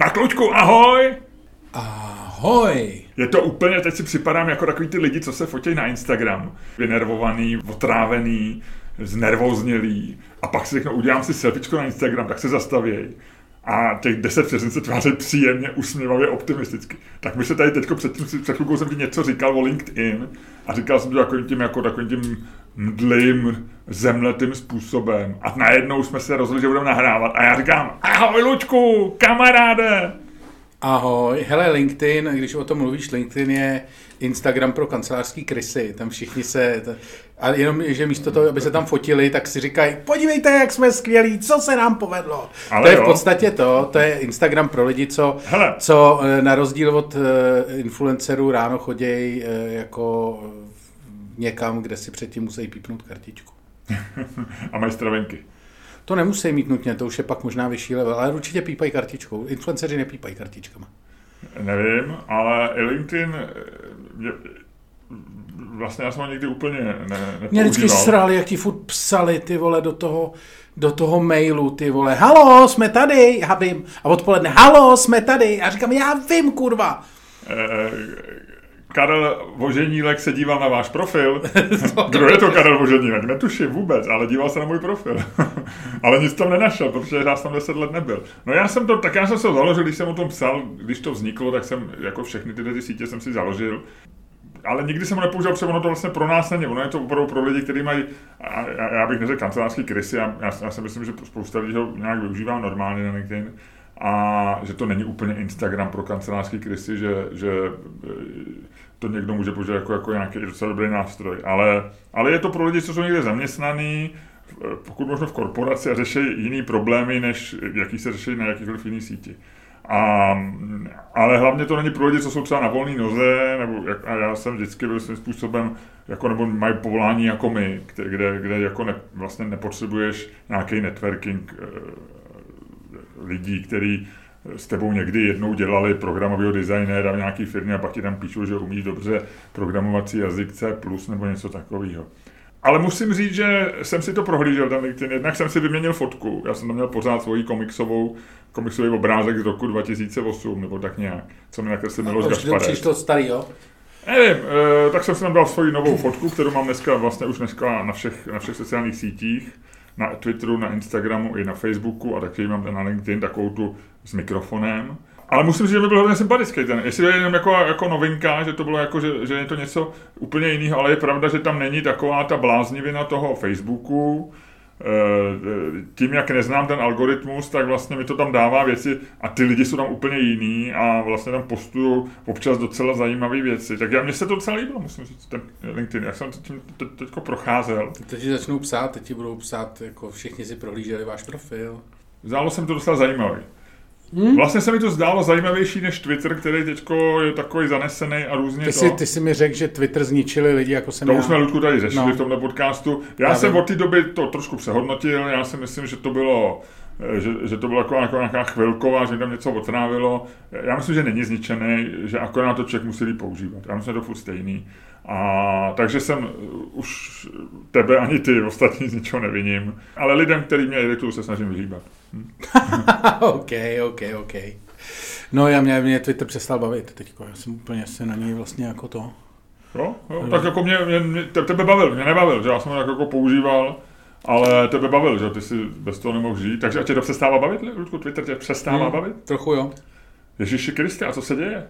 Tak Luďku, ahoj! Ahoj! Je to úplně, teď si připadám jako takový ty lidi, co se fotí na Instagram. Vynervovaný, otrávený, znervoznělý. A pak si řeknou, udělám si selfiečko na Instagram, tak se zastavěj. A těch deset vteřin se tváří příjemně, usměvavě, optimisticky. Tak my se tady teď před, tím, před chvilkou jsem ti něco říkal o LinkedIn a říkal jsem to takovým tím, jako takovým tím mdlým, zemletým způsobem. A najednou jsme se rozhodli, že budeme nahrávat. A já říkám, ahoj Lučku, kamaráde! Ahoj, hele LinkedIn, když o tom mluvíš, LinkedIn je Instagram pro kancelářský krysy, tam všichni se, a jenom, že místo toho, aby se tam fotili, tak si říkají, podívejte, jak jsme skvělí, co se nám povedlo. Ale to je jo. v podstatě to, to je Instagram pro lidi, co, co eh, na rozdíl od uh, influencerů ráno chodějí uh, jako někam, kde si předtím musí pípnout kartičku. a mají stravenky. To nemusí mít nutně, to už je pak možná vyšší level, ale určitě pípají kartičkou. Influenceři nepípají kartičkama. Nevím, ale LinkedIn je, vlastně já jsem ho někdy úplně ne, nepoužíval. Mě vždycky srali, jak ti furt psali ty vole do toho, do toho mailu, ty vole, halo, jsme tady, já vím. A odpoledne, halo, jsme tady. A říkám, já vím, kurva. E, Karel Voženílek se díval na váš profil. Kdo je to Karel Voženílek? Netuším vůbec, ale díval se na můj profil. ale nic tam nenašel, protože já tam 10 let nebyl. No já jsem to, tak já jsem se založil, když jsem o tom psal, když to vzniklo, tak jsem jako všechny tyhle ty sítě jsem si založil. Ale nikdy jsem ho nepoužil, protože ono to vlastně pro nás není. Ono je to opravdu pro lidi, kteří mají, já, já bych neřekl kancelářský krysy, já, já, já si myslím, že spousta lidí ho nějak využívá normálně na LinkedIn a že to není úplně Instagram pro kancelářský krysy, že, že to někdo může použít jako, jako nějaký docela dobrý nástroj. Ale, ale je to pro lidi, co jsou někde zaměstnaný, pokud možno v korporaci a řeší jiný problémy, než jaký se řeší na jakýchkoliv jiný síti. A, ale hlavně to není pro lidi, co jsou třeba na volné noze, nebo jak, a já jsem vždycky byl svým způsobem, jako, nebo mají povolání jako my, kde, kde jako ne, vlastně nepotřebuješ nějaký networking e, lidí, který s tebou někdy jednou dělali programového designéra v nějaké firmě a pak ti tam píšou, že umíš dobře programovací jazyk C+, nebo něco takového. Ale musím říct, že jsem si to prohlížel, ten LinkedIn. Jednak jsem si vyměnil fotku. Já jsem tam měl pořád svoji komiksovou, komiksový obrázek z roku 2008, nebo tak nějak, co mi nakreslil Miloš Gašparek. Už to starý, jo? Nevím, e, tak jsem si tam dal svoji novou fotku, kterou mám dneska vlastně už dneska na všech, na všech sociálních sítích na Twitteru, na Instagramu i na Facebooku a taky mám na LinkedIn takovou tu s mikrofonem. Ale musím říct, že mi byl hodně sympatický ten. Jestli je jenom jako, jako novinka, že to bylo jako, že, že je to něco úplně jiného, ale je pravda, že tam není taková ta bláznivina toho Facebooku, tím, jak neznám ten algoritmus, tak vlastně mi to tam dává věci a ty lidi jsou tam úplně jiný a vlastně tam postují občas docela zajímavé věci. Tak já, mně se to docela líbilo, musím říct, ten LinkedIn. Já jsem tím teď te, procházel. Teď ti začnou psát, teď ti budou psát, jako všichni si prohlíželi váš profil. Zdálo se mi to docela zajímavý. Hmm? Vlastně se mi to zdálo zajímavější než Twitter, který teď je takový zanesený a různě ty to. Jsi, ty jsi mi řekl, že Twitter zničili lidi, jako jsem To já. už jsme Ludku tady řešili no. v tomhle podcastu. Já, já jsem vím. od té doby to trošku přehodnotil, já si myslím, že to bylo že, že to bylo jako, jako nějaká chvilková, že tam něco otrávilo. Já myslím, že není zničený, že akorát to člověk musí používat. Já myslím, že to furt stejný. A takže jsem už tebe ani ty ostatní z ničeho neviním. Ale lidem, který mě iritují, se snažím vyhýbat. Hm? OK, OK, OK. No já mě, mě Twitter přestal bavit teď. Já jsem úplně se na něj vlastně jako to. Jo, jo tak jako mě, mě, mě, tebe bavil, mě nebavil, že já jsem ho jako používal, ale tebe bavil, že ty si bez toho nemohl žít. Takže a tě to přestává bavit, Ludku? Twitter tě přestává hmm, bavit? Trochu jo. Ježíši Kriste, a co se děje?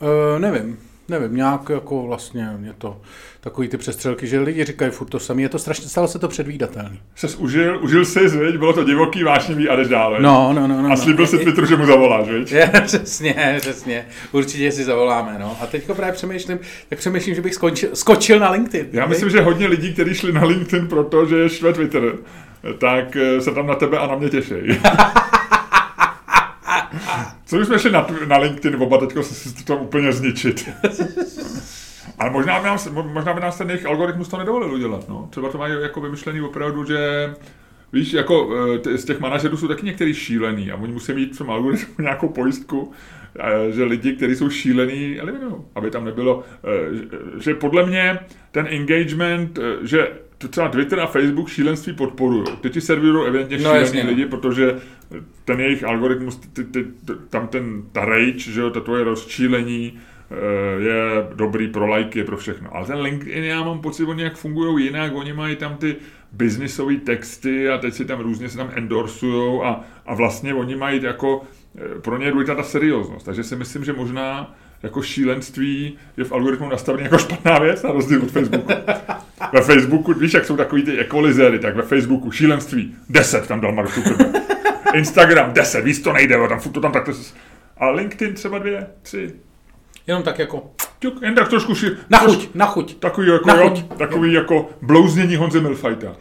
Uh, nevím nevím, nějak jako vlastně je to takový ty přestřelky, že lidi říkají furt to samé, je to strašně, stalo se to předvídatelný. Ses užil, užil jsi, viď? bylo to divoký, vášnivý a jdeš dál, No, no, no, no. A slíbil no. si Twitteru, že mu zavoláš, viď? Je, přesně, přesně, určitě si zavoláme, no. A teďko právě přemýšlím, tak přemýšlím, že bych skončil, skočil na LinkedIn. Já myslím, že hodně lidí, kteří šli na LinkedIn proto, že je štve Twitter, tak eh, se tam na tebe a na mě těší. Co jsme šli na, na LinkedIn oba teďko se to úplně zničit. Ale možná by, nás, možná by nás ten jejich algoritmus to nedovolil udělat. No. Třeba to mají jako vymyšlený opravdu, že Víš, jako z těch manažerů jsou taky některý šílený a oni musí mít v tom algoritmu nějakou pojistku, že lidi, kteří jsou šílený, eliminují, aby tam nebylo, že podle mě ten engagement, že to třeba Twitter a Facebook šílenství podporují. Ty ti servírují evidentně No, jasně, no. lidi, protože ten jejich algoritmus, ty, ty, ty, tam ten, ta rage, že jo, to tvoje rozčílení, eh, je dobrý pro lajky, pro všechno. Ale ten LinkedIn, já mám pocit, oni jak fungují jinak, oni mají tam ty biznisové texty a teď si tam různě se tam endorsujou a, a vlastně oni mají jako, eh, pro ně je důležitá ta serióznost. Takže si myslím, že možná jako šílenství je v algoritmu nastavený jako špatná věc, na rozdíl od Facebooku. Ve Facebooku, víš, jak jsou takový ty equalizéry, tak ve Facebooku šílenství 10 tam dal Mark Zuckerberg. Instagram 10, víc to nejde, jo, tam to tam s- A LinkedIn třeba dvě, tři. Jenom tak jako Ťuk, jen tak trošku ši... na chuť, na chuť. Takový jako, Na jo, chuť. takový jako blouznění Honzy Milfajta.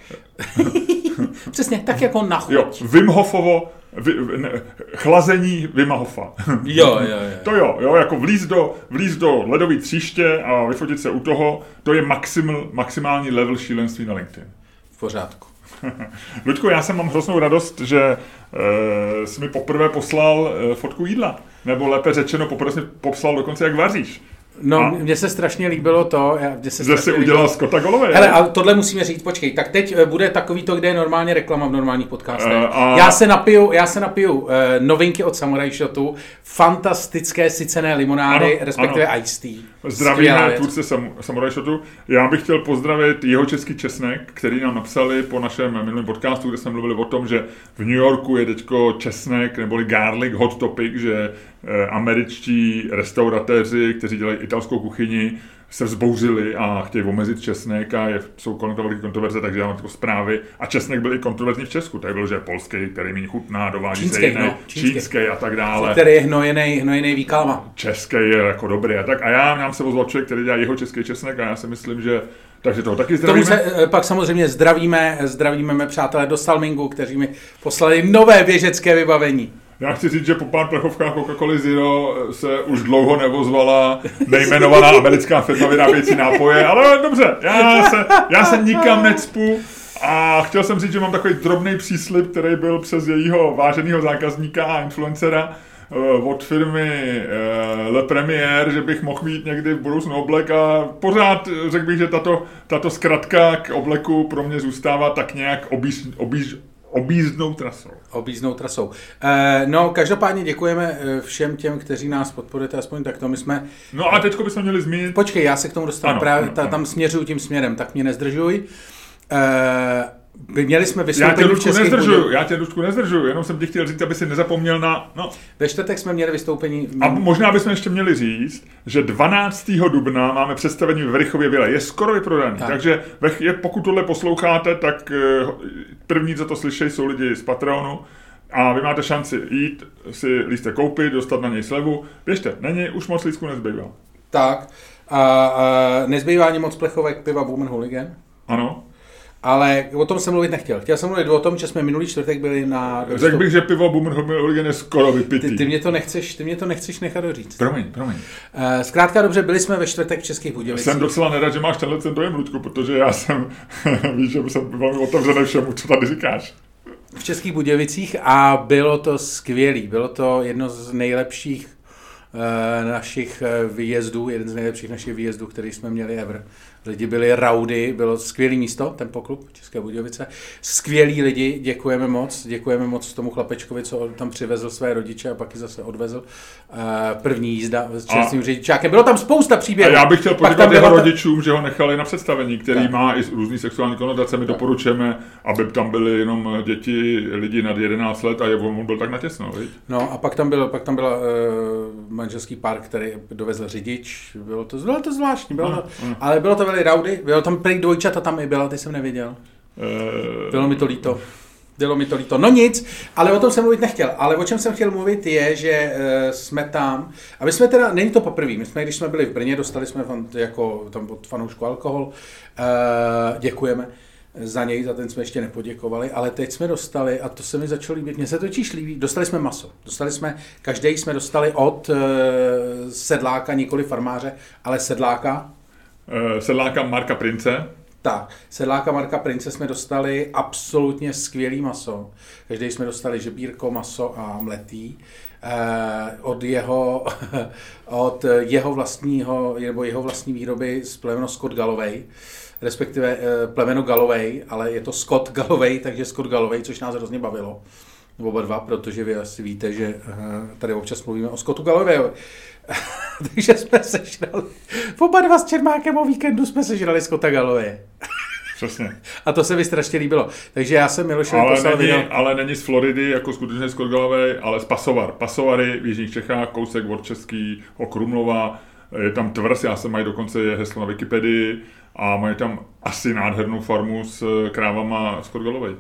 Přesně, tak jako na chuť. Jo, Wim Hofovo, vy, ne, chlazení Hofa. Jo, jo, jo. To jo, jo, jako vlíz do, vlíz do ledové tříště a vyfotit se u toho, to je maximal, maximální level šílenství na LinkedIn. V pořádku. Luďko, já jsem mám hroznou radost, že e, jsi mi poprvé poslal e, fotku jídla. Nebo lépe řečeno, poprvé jsi mi popsal dokonce, jak vaříš. No, A? mně se strašně líbilo to, já- mně se Že strašně udělal líbilo- Scotta Golové. Hele, ale tohle musíme říct, počkej, tak teď eh, bude takový to, kde je normálně reklama v normálních podcastech. Eh, a- Já se napiju, já se napiju eh, novinky od Samurai Shotu, fantastické sycené limonády, Ano, respektive ano. iced tea. Zdravíme tvůrce Sam, Samurai Shotu. Já bych chtěl pozdravit jeho český česnek, který nám napsali po našem minulém podcastu, kde jsme mluvili o tom, že v New Yorku je teďko česnek neboli garlic hot topic, že eh, američtí restauratéři, kteří dělají italskou kuchyni, se vzbouřili a chtějí omezit česnek a je, jsou kolem toho velké kontroverze, takže já mám jako zprávy. A česnek byl i kontroverzní v Česku. Tady byl, že je polský, který méně chutná, dovádí se Čínský, jiné, no, čínský. čínský a tak dále Který je hnojený, hnojený výkalma. český je jako dobrý. A tak a já nám se ozval člověk, který dělá jeho český česnek a já si myslím, že takže toho taky K tomu zdravíme. se eh, pak samozřejmě zdravíme, zdravíme mé přátelé do Salmingu, kteří mi poslali nové běžecké vybavení. Já chci říct, že po pár plechovkách Coca-Cola Zero se už dlouho nevozvala nejmenovaná americká firma vyrábějící nápoje, ale dobře, já se, já se nikam necpu. A chtěl jsem říct, že mám takový drobný příslip, který byl přes jejího váženého zákazníka a influencera eh, od firmy eh, Le Premier, že bych mohl mít někdy v budoucnu oblek a pořád řekl bych, že tato, tato zkratka k obleku pro mě zůstává tak nějak obíž, obíž, objízdnou trasou. Obíznou trasou. Eh, no, každopádně děkujeme eh, všem těm, kteří nás podporujete, aspoň takto. My jsme... No a teďko bychom měli zmínit Počkej, já se k tomu dostanu, Ano, právě ano, ta, ano. tam směřuju tím směrem, tak mě nezdržuj. By- měli jsme Já tě, vystoupení v Českých nezdržuju, já tě, Lučku, nezdržuju, jenom jsem ti chtěl říct, aby si nezapomněl na... No, Ve čtvrtek jsme měli vystoupení... a možná bychom ještě měli říct, že 12. dubna máme představení v Rychově Vile. Je skoro vyprodaný, Tak. tak. takže ve, pokud tohle posloucháte, tak eh, první, co to slyšejí, jsou lidi z Patronu. A vy máte šanci jít si lístek koupit, dostat na něj slevu. Běžte, není, už moc lístku nezbývá. Tak. A, a nezbývá ani moc plechovek piva Woman Hooligan. Ano. Ale o tom jsem mluvit nechtěl. Chtěl jsem mluvit o tom, že jsme minulý čtvrtek byli na... Řekl bych, že pivo Boomer Hooligan je skoro vypitý. ty, ty, mě to nechceš, ty mě to nechceš nechat doříct. Promiň, promiň. Eh, Zkrátka dobře, byli jsme ve čtvrtek v Českých Budějovicích. Jsem docela nerad, že máš tenhle ten dojem, Ludku, protože já jsem, víš, že jsem velmi otevřený všemu, co tady říkáš. v Českých Budějovicích a bylo to skvělý. Bylo to jedno z nejlepších eh, našich eh, výjezdů, jeden z nejlepších našich výjezdů, který jsme měli ever. Lidi byli raudy, bylo skvělý místo, ten poklub České Budějovice. Skvělí lidi, děkujeme moc, děkujeme moc tomu chlapečkovi, co tam přivezl své rodiče a pak ji zase odvezl. Eh, První jízda s čerstvým řidičákem. Bylo tam spousta A příběhů. já bych chtěl poděkovat jeho ta- rodičům, že ho nechali na představení, který Tak. má i různý sexuální konotace. My doporučujeme, aby tam byly jenom děti, lidi nad 11 let a je, on byl tak natěsno, viď? No a pak tam byl, pak tam byl uh, manželský pár, který dovezl řidič. Bylo to, bylo to zvláštní, bylo to, ale bylo to velmi raudy. Bylo tam prý dvojčata tam i byla, ty jsem neviděl. Eh, Bylo mi to líto. Bylo mi to líto. No nic, ale o tom jsem mluvit nechtěl. Ale o čem jsem chtěl mluvit je, že uh, jsme tam, a my jsme teda, není to poprvé, my jsme, když jsme byli v Brně, dostali jsme fan, jako tam od fanoušku alkohol, uh, děkujeme za něj, za ten jsme ještě nepoděkovali, ale teď jsme dostali, a to se mi začalo líbit, mně se totiž líbí, dostali jsme maso. Dostali jsme, každý jsme dostali od uh, sedláka, nikoli farmáře, ale sedláka, sedláka Marka Prince, Tak, sedláka Marka Prince jsme dostali absolutně skvělý maso. Každý jsme dostali žebírko, maso a mletý. Eh, od jeho, od jeho vlastního, nebo jeho vlastní výroby z plemeno Scott Galloway, respektive eh, plemeno Galloway, ale je to Scott Galloway, takže Scott Galloway, což nás hrozně bavilo. Oba dva, protože vy asi víte, že eh, tady občas mluvíme o Scottu Galloway. takže jsme sežrali, oba dva s Čermákem o víkendu jsme sežrali Scotta Galloway. Přesně. A to se mi strašně líbilo. Takže já jsem Milošovi Ale poslal není, video. ale není z Floridy, jako skutečně z Korgalovej, ale z Pasovar. Pasovary v Jižních Čechách, kousek od Českého Krumlova, je tam tvrz, já jsem mají dokonce je heslo na Wikipedii a mají tam asi nádhernou farmu s krávama z Korgalovej.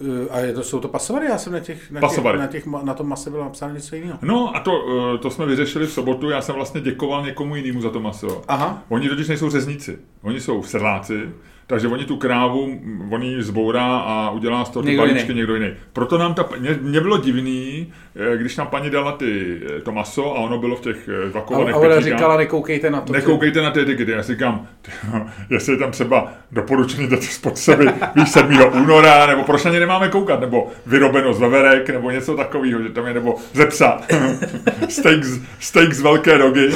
Eh, A je to, jsou to pasovary? Já jsem na, těch, na, těch, Pasovary. na, těch, na tom mase bylo napsáno něco jiného. No a to, eh, to jsme vyřešili v sobotu, já jsem vlastně děkoval někomu jinému za to maso. Aha. Oni totiž nejsou řezníci, oni jsou sedláci, takže oni tu krávu, m, on ji zbourá a udělá z toho ty Někdo balíčky jiný. někdo jiný. Proto nám ta, mě, mě bylo divný, když nám paní dala ty, eh, to maso a ono bylo v těch eh, vakovaných a ona říkala, nekoukejte na to. Nekoukejte na ty etikety, já si říkám, tyjo, jestli je tam třeba doporučený data spotřeby, víš, 7. února, nebo proč na ně nemáme koukat, nebo vyrobeno z veverek, nebo něco takového, že tam je, nebo ze psa, steak, z- steak z velké rogy,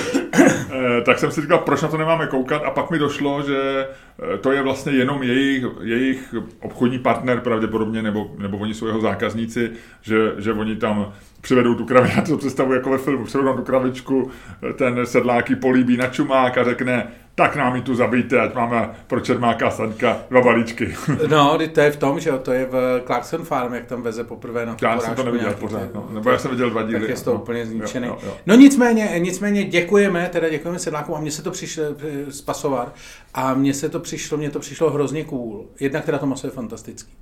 Eh, tak jsem si říkal, proč na to nemáme koukat a pak mi došlo, že eh, to je vlastně jenom jejich, jejich obchodní partner pravděpodobně, nebo, nebo oni jsou jeho zákazníci, že, že oni tam přivedou tu kravičku, já to představuji jako ve filmu, přivedou tu kravičku, eh, ten sedláky políbí na čumák a řekne, tak nám ji tu zabijte, ať máme pro Čermáka Saňka dva balíčky. No, to je v tom, že jo, to je v Clarkson Farm, jak tam veze poprvé na tu Já jsem to neviděl nějaký, pořád, to- no. nebo já jsem viděl dva díly. Tak je toho no. úplně zničený. Jo, jo, jo. No nicméně, nicméně děkujeme, teda děkujeme sedlákům a mně se to přišlo eh, spasovat a mně se to přišlo, mně to přišlo hrozně cool. Jednak teda to maso je fantastický.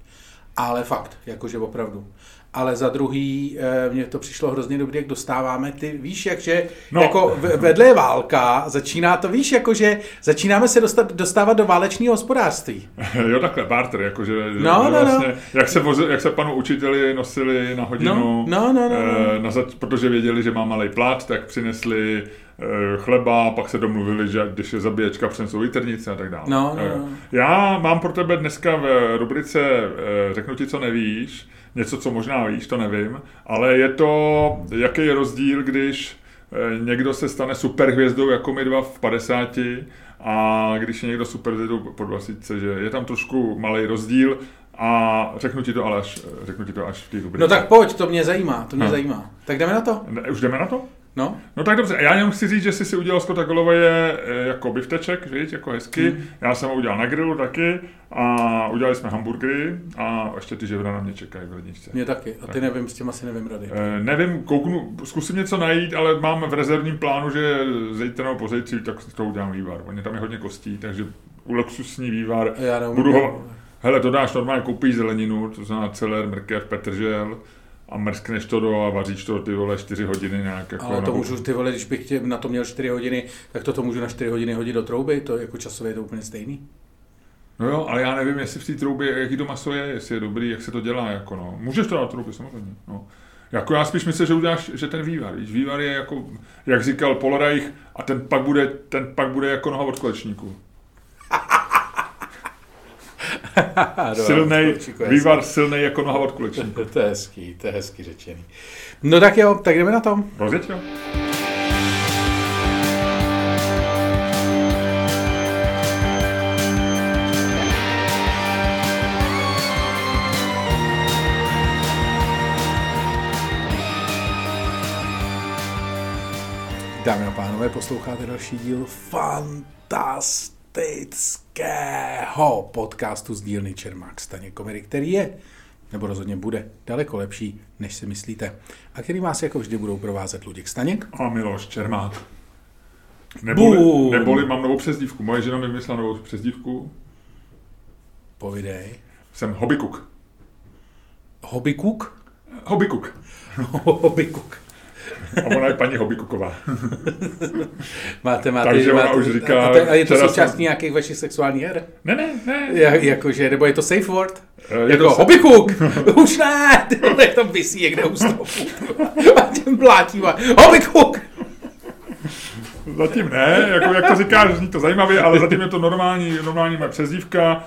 Ale fakt, jakože opravdu. Ale za druhý, eh, mně to přišlo hrozně dobrý, jak dostáváme ty, víš, jakže no. No. jako vedle je válka, začíná to, víš, jakože začínáme se dostat, dostávat do válečného hospodářství. Jo, takhle, barter, jakože že No, no, no. vlastně, Jak, se jak se panu učiteli nosili na hodinu, No, no, no, no, eh, Na zač- protože věděli, že má malý plat, tak přinesli eh, chleba, pak se domluvili, že když je zabíječka, přinesou jitrnice a tak dále. No, no, no. Já mám pro tebe dneska v rubrice Řeknu ti, co nevíš, něco, co možná víš, to nevím, ale je to, jaký je rozdíl, když eh, někdo se stane superhvězdou jako my dva v 50 a když je někdo superhvězdou po 20, že je tam trošku malý rozdíl a řeknu ti to ale až, řeknu ti to až v té rubrice. No tak pojď, to mě zajímá, to mě No. zajímá. Tak jdeme na to? Ne, Už jdeme na to? No. No tak dobře, já jenom chci říct, že jsi si udělal Scotta Goloveje jako bifteček, víš, jako hezky. Hmm. Já jsem ho udělal na grilu taky a udělali jsme hamburgery a ještě ty žebra na mě čekají v ledničce. Mě taky. A ty nevím, s tím asi nevím rady. Eh, nevím, kouknu, zkusím něco najít, ale mám v rezervním plánu, že zítra nebo pozítří, tak toho udělám vývar. Oni tam je hodně kostí, takže u luxusní vývar. Já neumím. Budu ho, hele, to dáš normálně, koupíš zeleninu, to znamená celer, mrkev, petržel a mrskneš to do a vaříš to ty vole 4 hodiny nějak. Jako Ale to bu- můžu, ty vole, když bych tě na to měl 4 hodiny, tak to, to můžu na 4 hodiny hodit do trouby, to jako časově je to úplně stejný. No jo, ale já nevím, jestli v té troubě, jaký to maso je, jestli je dobrý, jak se to dělá, jako no. Můžeš to dát troubě, samozřejmě, no. Jako já spíš myslím, že uděláš, že ten vývar, víš, vývar je jako, jak říkal Polreich, a ten pak bude, ten pak bude jako noha od kolečníku. Silnej, vývar silnej jako noha od kolečníku. To je hezký, to je hezký řečený. No tak jo, tak jdeme na to. Rozjeď jo? Dámy a pánové, posloucháte další díl fantastického podcastu z dílny Čermák Staně komedy, který je, nebo rozhodně bude, daleko lepší, než si myslíte. A který vás jako vždy budou provázet Luděk Staněk. A Miloš Čermák. Neboli, Bum. neboli mám novou přezdívku. Moje žena mi vymyslela novou přezdívku. Povidej. Jsem Hobbykuk. Hobbykuk? Hobbykuk. Hobbykuk. A ona je paní Hobbykuková. Máte, máte, Takže ona máte, už říká, a, to, a je to včera součástí jsem- nějakých vašich sexuálních her? Ne, ne, ne. Ja, jakože, nebo je to safe word? Eh, je jako to se- hobbykuk! Už ne! Vole, jak tam vysí někde u stropu. A tím blátí. Hobbykuk! Zatím ne, jako jak to říkáš, zní to zajímavě, ale zatím je to normální, normální moje přezdívka.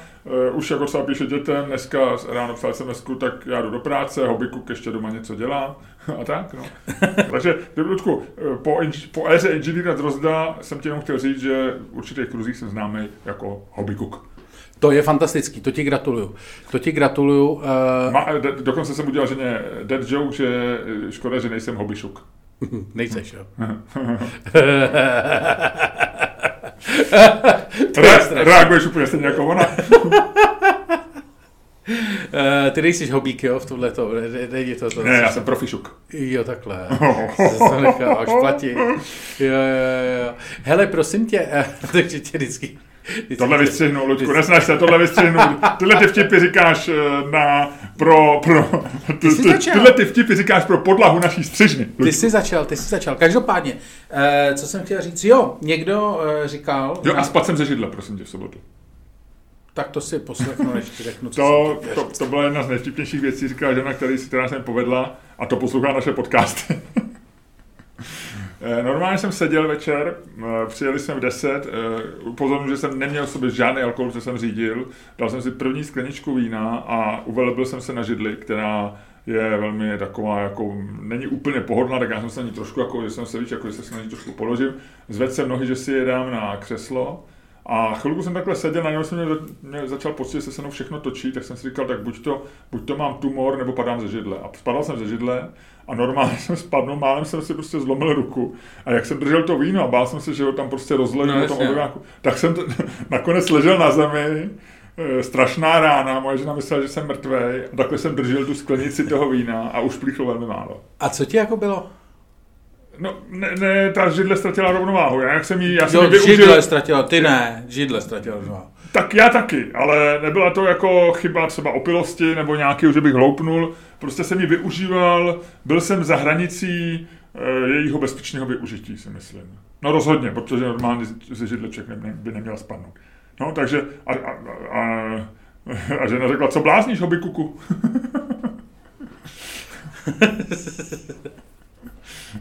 Uh, už jako třeba píše dětem, dneska ráno psal sms tak já jdu do práce, Hobbykuk ještě doma něco dělá a tak, no. Takže, Ludku, po, po éře inženýra Drozda jsem ti jenom chtěl říct, že v určitých kruzích jsem známý jako Hobbykuk. To je fantastický, to ti gratuluju. To ti gratuluju. Uh... Ma, dokonce jsem udělal ženě dead joke, že škoda, že nejsem hobbyšuk. Nejseš, jo. Re- reaguješ úplně stejně jako ona. Uh, ty nejsi hobík, jo, v tohle to, není to, to Ne, já jsem profišuk. Jo, takhle. to necháváš platit. Jo, jo, jo. Hele, prosím tě, takže tě Vždycky tohle vystřihnu, Luďku, nesnaž se, tohle vystřihnu. Tyhle ty vtipy říkáš na, pro, pro ty, ty, ty, tyhle ty vtipy říkáš pro podlahu naší střižny. Luďku. Ty jsi začal, ty jsi začal. Každopádně, eh, co jsem chtěl říct, jo, někdo eh, říkal... Jo, a spad jsem ze židle, prosím tě, v sobotu. Tak to si poslechnu, než ti řeknu, co to, to, to, byla jedna z nejvtipnějších věcí, říkala žena, který si, která se mi povedla, a to poslouchá naše podcasty. Eh, normálně jsem seděl večer, eh, přijeli jsme v 10, eh, upozorňuji, že jsem neměl sobě žádný alkohol, co jsem řídil, dal jsem si první skleničku vína a uvelebil jsem se na židli, která je velmi taková, jako není úplně pohodlná, tak já jsem se na ní trošku, jako, že jsem se víc, jako, že se na ní trošku položím, zvedl jsem nohy, že si je dám na křeslo a chvilku jsem takhle seděl, najednou jsem mě, mě začal pocit, že se se mnou všechno točí, tak jsem si říkal, tak buď to, buď to mám tumor, nebo padám ze židle. A spadal jsem ze židle a normálně jsem spadl, málem jsem si prostě zlomil ruku. A jak jsem držel to víno a bál jsem se, že ho tam prostě rozležu no, tom obyváku, tak jsem to, nakonec ležel na zemi, e, strašná rána, moje žena myslela, že jsem mrtvý. A takhle jsem držel tu sklenici toho vína a už plíchlo velmi málo. A co ti jako bylo? No, ne, ne, ta židle ztratila rovnováhu. Já, jak jsem jí, já jsem jo, využil... židle ztratila, ty ne, židle ztratila rovnováhu. Tak já taky, ale nebyla to jako chyba třeba opilosti nebo nějaký, že bych hloupnul. Prostě jsem ji využíval, byl jsem za hranicí e, jejího bezpečného využití, si myslím. No rozhodně, protože normálně ze židleček ne, by neměla spadnout. No, takže a, a, a, a žena řekla, co blázníš, hobby kuku?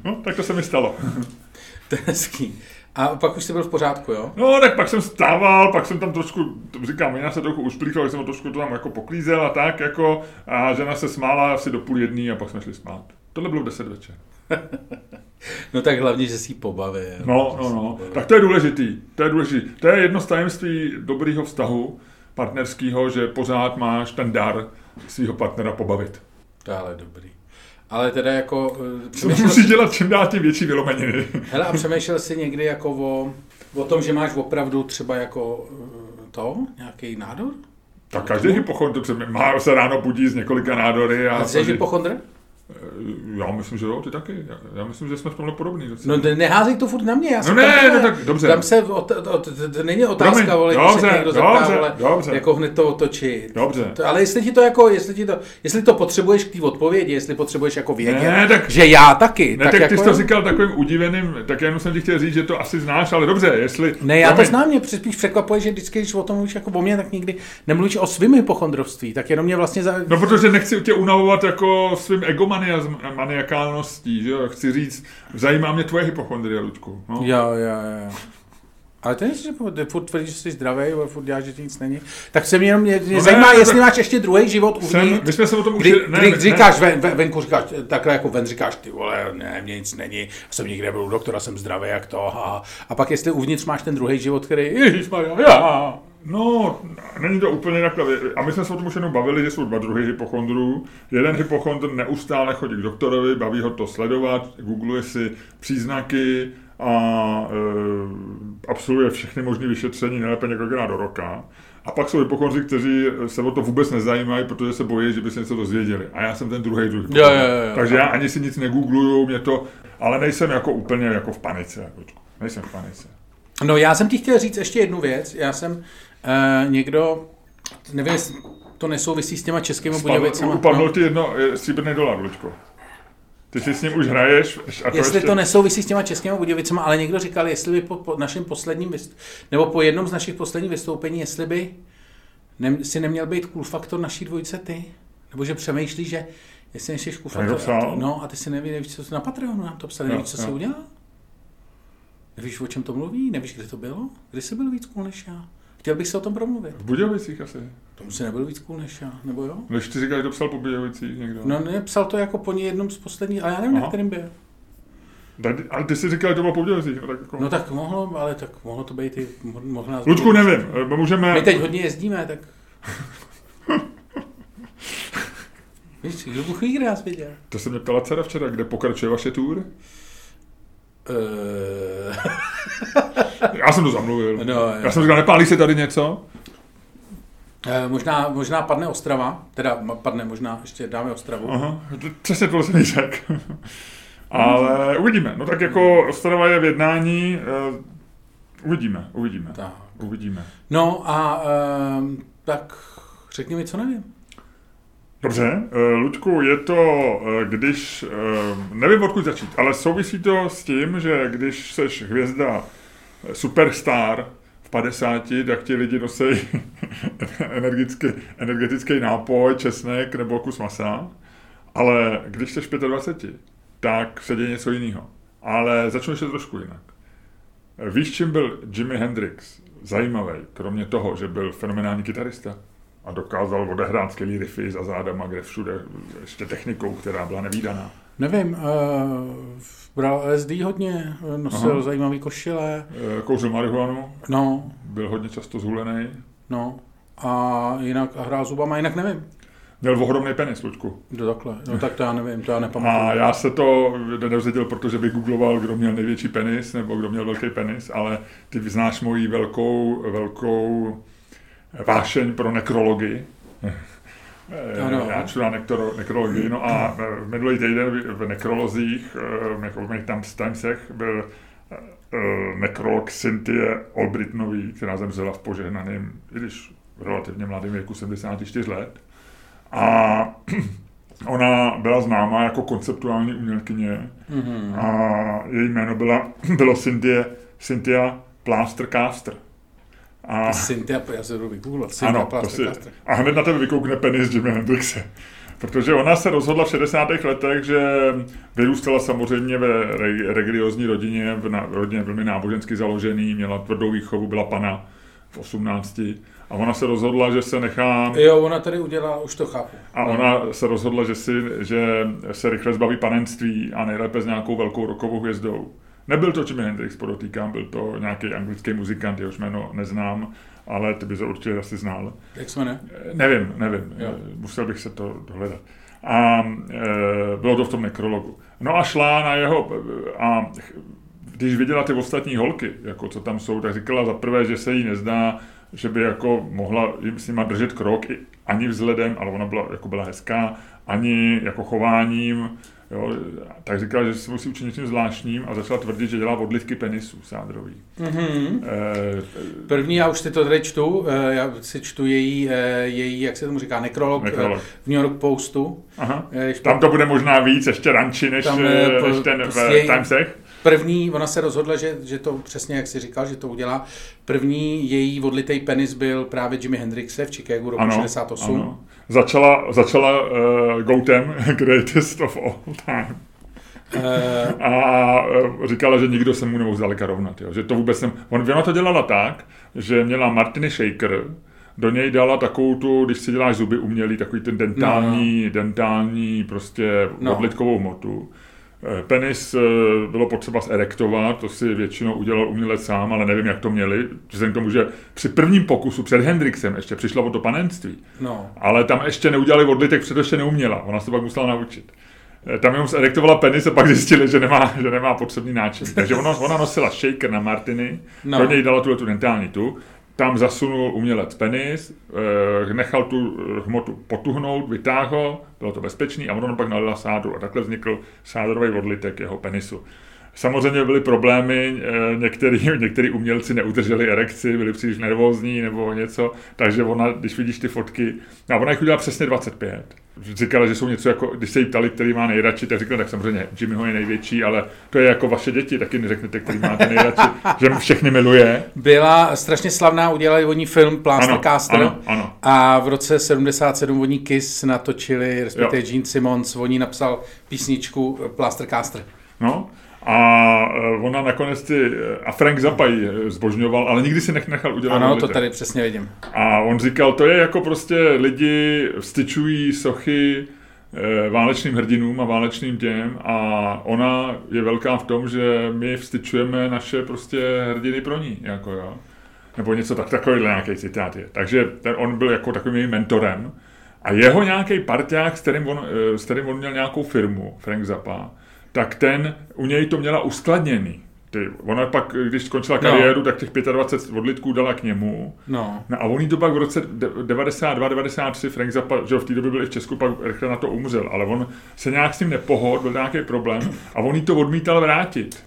No, tak to se mi stalo. to je hezký. A pak už jsi byl v pořádku, jo? No, tak pak jsem stával, pak jsem tam trošku, říkám, já se trochu ušplíkal, jak jsem trošku to tam jako poklízel a tak, jako, a žena se smála asi do půl jedný a pak jsme šli spát. Tohle bylo v 10 večer. no tak hlavně, že si ji pobaví. No, no, no. Tak to je důležitý. To je důležitý. To je jedno z tajemství dobrýho vztahu partnerského, že pořád máš ten dar svého partnera pobavit. To je ale dobrý. Ale teda jako... Co musí si... dělat čím dál tím větší vylomeniny. Hele, a přemýšlel jsi někdy jako o, o tom, že máš opravdu třeba jako eh, to, nějaký nádor? Tak každý hypochondr má se ráno budí z několika nádory. A, a jsi hypochondr? Eh, já myslím, že jo, ty taky. Já myslím, že jsme v tomhle podobný. No neházej to furt na mě. Já no ne, no tak dobře. Tam se, o, o, to, to není otázka, vole, dobře, se někdo zeptá, dobře, vole, dobře. jako hned to otočit. Dobře. To, ale jestli ti to jako, jestli ti to, jestli to potřebuješ k té odpovědi, jestli potřebuješ jako vědět, ne, tak, že já taky. Ne, tak, tak jako, ty jsi to říkal takovým udiveným, tak já jenom jsem ti chtěl říct, že to asi znáš, ale dobře, jestli... Ne, já to znám, mě spíš překvapuje, že vždycky, když o tom mluvíš jako o mě, tak nikdy nemluvíš o svým hypochondrovství, tak jenom mě vlastně... Za... No, protože nechci tě unavovat jako svým egomaniakálem maniakálností, že jo, chci říct, zajímá mě tvoje hypochondrie, Ludku. No? Jo, jo, jo. Ale to je, že furt tvrdíš, že jsi zdravý, ale furt děláš, že ti nic není. Tak se mě jenom mě, mě no zajímá, ne, jestli tak... máš ještě druhý život uvnitř. My jsme se o tom kdy, ne, kdy, ne, říkáš ven, ven, venku, říkáš, takhle jako ven říkáš, ty vole, ne, mě nic není, jsem nikde byl u doktora, jsem zdravý, jak to. A, a pak jestli uvnitř máš ten druhý život, který, ježišmarja, já. No, není to úplně takhle. A my jsme se o tom už jenom bavili, že jsou dva druhy hypochondrů. Jeden hypochondr neustále chodí k doktorovi, baví ho to sledovat, googluje si příznaky a e, absolvuje všechny možné vyšetření, nejlépe několikrát do roka. A pak jsou hypochondři, kteří se o to vůbec nezajímají, protože se bojí, že by se něco dozvěděli. A já jsem ten druhý druh. Jo, jo, jo, Takže já ani si nic negoogluju, mě to, ale nejsem jako úplně jako v panice. Nejsem v panice. No já jsem ti chtěl říct ještě jednu věc. Já jsem Uh, někdo, nevím, to nesouvisí s těma českými Budějovicemi. Upadlo no. ti jedno stříbrný dolar, Lučko. Ty si s ním už hraješ. A to jestli ještě... to nesouvisí s těma českými Budějovicemi, ale někdo říkal, jestli by po, po našem posledním, vyst... nebo po jednom z našich posledních vystoupení, jestli by ne, si neměl být cool faktor naší dvojice ty? Nebo že přemýšlí, že jestli jsi cool faktor. No a ty si neví, nevíš, co na Patreonu nám to psali, no, nevíš, co si udělal? Nevíš, o čem to mluví? Nevíš, kde to bylo? Kdy jsi byl víc cool než já? Chtěl bych se o tom promluvit. V Budějovicích asi. Tomu si nebyl víc cool než já, nebo jo? Než ty říkáš, že to psal po Budějovicích někdo. No ne, psal to jako po ní jednom z posledních, ale já nevím, na Aha. kterým byl. Ale ty jsi říkal, že to bylo po Budějovicích. No, tak jako... No tak mohlo, ale tak mohlo to být i, mo- možná... Lučku, nevím, eh, můžeme... My teď hodně jezdíme, tak... Víš, kdo Bůh ví, nás viděl? To se mě ptala dcera včera, kde pokračuje vaše tour? Já jsem to zamluvil. no, Já jsem říkal, nepálí se tady něco? Eh, možná, možná padne Ostrava, teda padne možná, ještě dáme Ostravu. Aha, to- přesně tohle jsem řekl. Ale uvidíme. No tak jako Ostrava je v jednání. eh, Uvidíme, uvidíme. Tak. Uvidíme. No a um, tak řekni mi, co nevím. Dobře, eh, Luďku, je to, když, eh, nevím odkud začít, ale souvisí to s tím, že když seš hvězda superstar v 50, tak ti lidi nosí energický, energetický nápoj, česnek nebo kus masa, ale když jsi 25, tak se děje něco jiného. Ale začnu ještě trošku jinak. Víš, čím byl Jimi Hendrix zajímavý, kromě toho, že byl fenomenální kytarista? a dokázal odehrát skvělý riffy za zádama, kde všude ještě technikou, která byla nevýdaná. Nevím, uh, bral LSD hodně, eh, nosil Aha. zajímavý košile, Eh, Kouřil marihuanu, no, byl hodně často zhulený, no. A jinak a hrál zubama, jinak nevím. měl ohromný penis, Luďku. To takhle, no tak to já nevím, to já nepamatuju. A já se to nedozvěděl, protože bych googloval, kdo měl největší penis, nebo kdo měl velký penis, ale ty znáš moji velkou, velkou vášeň pro nekrologii. Eh, Ano. Já čtu na nektoro, nekrologii, no a eh, minulý týden v- nekrolozích, eh, jako v mých tam Timesech, byl nekrolog Cynthia Olbritnový, která zemřela v požehnaném, i když v relativně mladém věku 74 let. A ona byla známá jako konceptuální umělkyně Mhm. a její jméno byla, bylo Cynthia, Cynthia Plastercaster. A, Cynthia, já se jdu vygooglat, ano, si, a hned na tebe vykoukne penis Jimi Hendrixe. Protože ona se rozhodla v 60. letech, že vyrůstala samozřejmě ve re- religiozní rodině, v na, rodině velmi nábožensky založený, měla tvrdou výchovu, byla pana v 18. A ona se rozhodla, že se nechá Jo, ona tady udělala, už to chápu. a ona se rozhodla, že, si, že se rychle zbaví panenství a nejlépe s nějakou velkou rokovou hvězdou. Nebyl to Jimi Hendrix, podotýkám, byl to nějaký anglický muzikant, jehož jméno neznám, ale ty bys ho určitě asi znal. Jak se jmenuje? Eh, Nevím, nevím, Jo. Eh, musel bych se to dohledat. A e, bylo to v tom nekrologu. No a šla na jeho, a když viděla ty ostatní holky, jako co tam jsou, tak říkala za prvé, že se jí nezdá, že by jako mohla jim s nima držet krok i, ani vzhledem, ale ona byla, jako byla hezká, ani jako chováním, jo, tak říkala, že se musí učit něčím zvláštním a začala tvrdit, že dělá odlivky penisů sádrový. Mhm. E, První, já už si to tady čtu, eh, já si čtu její, eh, její jak se tomu říká, nekrolog, Nekrolog. v New York Postu. aha. Tam to bude možná víc, ještě ranči, než, Tam, než ten v Timesech. První, ona se rozhodla, že, že to přesně jak si říkal, že to udělá. První její odlitej penis byl právě Jimi Hendrixe v Chicagu roku 68. Ano. Začala, začala uh, Goutem, Greatest of All Time. Eh, A uh, říkala, že nikdo se mu nemohl zdaleka rovnat. Jo. Že to vůbec nem... On, ona to dělala tak, že měla Martiny Shaker, do něj dala takovou tu, když si děláš zuby umělý, takový ten dentální, no. dentální prostě No. no. odlitkovou hmotu. Eh, Penis eh, bylo potřeba zerektovat, to si většinou udělal umělec sám, ale nevím, jak to měli. Vzhledem k tomu, že při prvním pokusu před Hendrixem ještě přišla o to panenství. no. Ale tam ještě neudělali odlitek, protože ještě neuměla. Ona se pak musela naučit. Eh, Tam jenom zerektovala penis a pak zjistili, že nemá, že nemá potřebný náčin. Takže ona, ona nosila shaker na Martiny, No. no. do něj dala tuhle tu dentální tu, tam zasunul umělec penis, eh, nechal tu hmotu potuhnout, vytáhl, bylo to bezpečný a ono pak nalila sádru a takhle vznikl sádorový odlitek jeho penisu. Samozřejmě byly problémy, eh, některý, některý umělci neudrželi erekci, byli příliš nervózní nebo něco, takže ona, když vidíš ty fotky, a ona jich udělala přesně 25. Říkala, že jsou něco jako, když se jí ptali, který má nejradši, tak říkala, tak samozřejmě Jimmyho je největší, ale to je jako vaše děti, taky neřeknete, který máte nejradši, že všechny miluje. Byla strašně slavná, udělali oni film Plastercaster Ano, ano. a v roce 77 oni Kiss natočili, respektive Jo. Gene Simmons, oni napsal písničku eh, Plastercaster. No, a eh, ona nakonec ty, a Frank Zappa ji zbožňoval, ale nikdy si nech nechal udělat Ano, to tady přesně vidím. A on říkal, to je jako prostě lidi vstyčují sochy eh, válečným hrdinům a válečným těm a ona je velká v tom, že my vstyčujeme naše prostě hrdiny pro ní, jako jo. Nebo něco tak, takovýhle nějaký citát je. Takže ten, on byl jako takovým mentorem a jeho nějaký parťák, s kterým, on, eh, s kterým on měl nějakou firmu, Frank Zappa, tak ten, u něj to měla uskladněný. Ty, ona pak, když skončila No. kariéru, tak těch 25 odlitků dala k němu. No. No a on to pak v roce 92-93, Frank Zappa, že v té době byl i v Česku, pak rychle na to umřel, ale on se nějak s tím nepohod, byl nějaký problém a on jí to odmítal vrátit.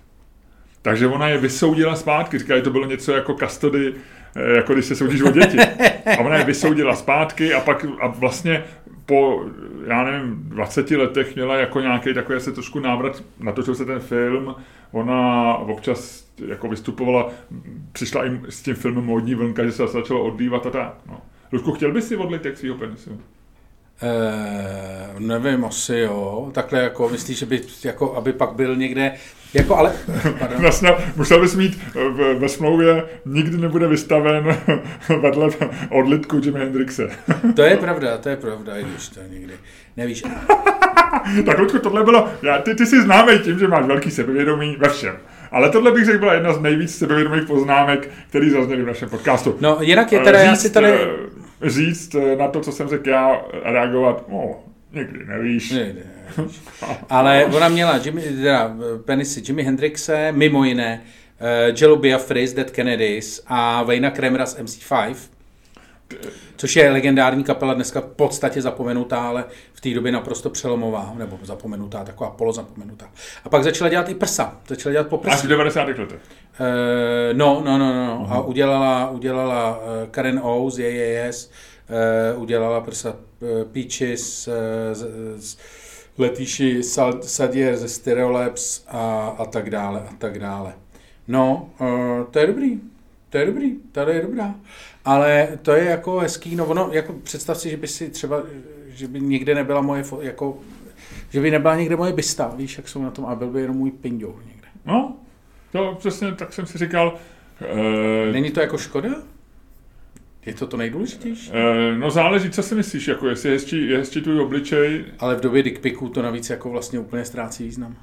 Takže ona je vysoudila zpátky, říká, že to bylo něco jako custody, eh, jako když se soudíš o děti. A ona je vysoudila zpátky a pak a vlastně po, já nevím, 20 letech měla jako nějaký takový asi trošku návrat, natočil se ten film, ona občas jako vystupovala, přišla i s tím filmem Módní vlnka, že se začalo odlívat a tak. No. Ludku, chtěl bys si odlitek svého penisu? Eh, nevím, asi jo. Takhle jako, myslíš, že by, jako, aby pak byl někde, jako ale. Vlastně musel bys mít v, ve smlouvě, nikdy nebude vystaven vedle odlitku Jimi Hendrixe. to je pravda, to je pravda, i když to někdy, nevíš. tak Ludku, tohle bylo, já, ty, ty jsi známý tím, že máš velký sebevědomí ve všem. Ale tohle bych řekl byla jedna z nejvíc sebevědomých poznámek, které zazněly v našem podcastu. No, jinak je teda, já si tady, eh, říct eh, na to, co jsem řekl já, reagovat, no, někdy nevíš. Ne, ne, ale ona měla Jimmy, teda, penisy Jimi Hendrixe, mimo jiné, uh, Jello Biafra z Dead Kennedys a Vejna Kremera z MC5, což je legendární kapela, dneska v podstatě zapomenutá, ale v té době naprosto přelomová, nebo zapomenutá, taková polozapomenutá. A pak začala dělat i prsa, začala dělat po Až prsa. v 90. letech. Eh, no, no, no, no. A udělala, udělala eh, Karen O z JAS, uh, udělala prsa uh, Peaches, uh, z, z Letýši Sal- Sadier ze Stereolabs a, a tak dále, a tak dále. No, uh, to je dobrý. To je dobrý, tady je dobrá. Ale to je jako hezký, no ono, jako představ si, že by si třeba, že by někde nebyla moje, jako, že by nebyla někde moje bysta, víš, jak jsou na tom, a byl by jenom můj pinďou někde. No, to přesně tak jsem si říkal. Eh, Není to jako škoda? Je to to nejdůležitější? eh, no záleží, co si myslíš, jako jestli je hezčí, je hezčí tvůj obličej, Ale v době dickpiků to navíc jako vlastně úplně ztrácí význam.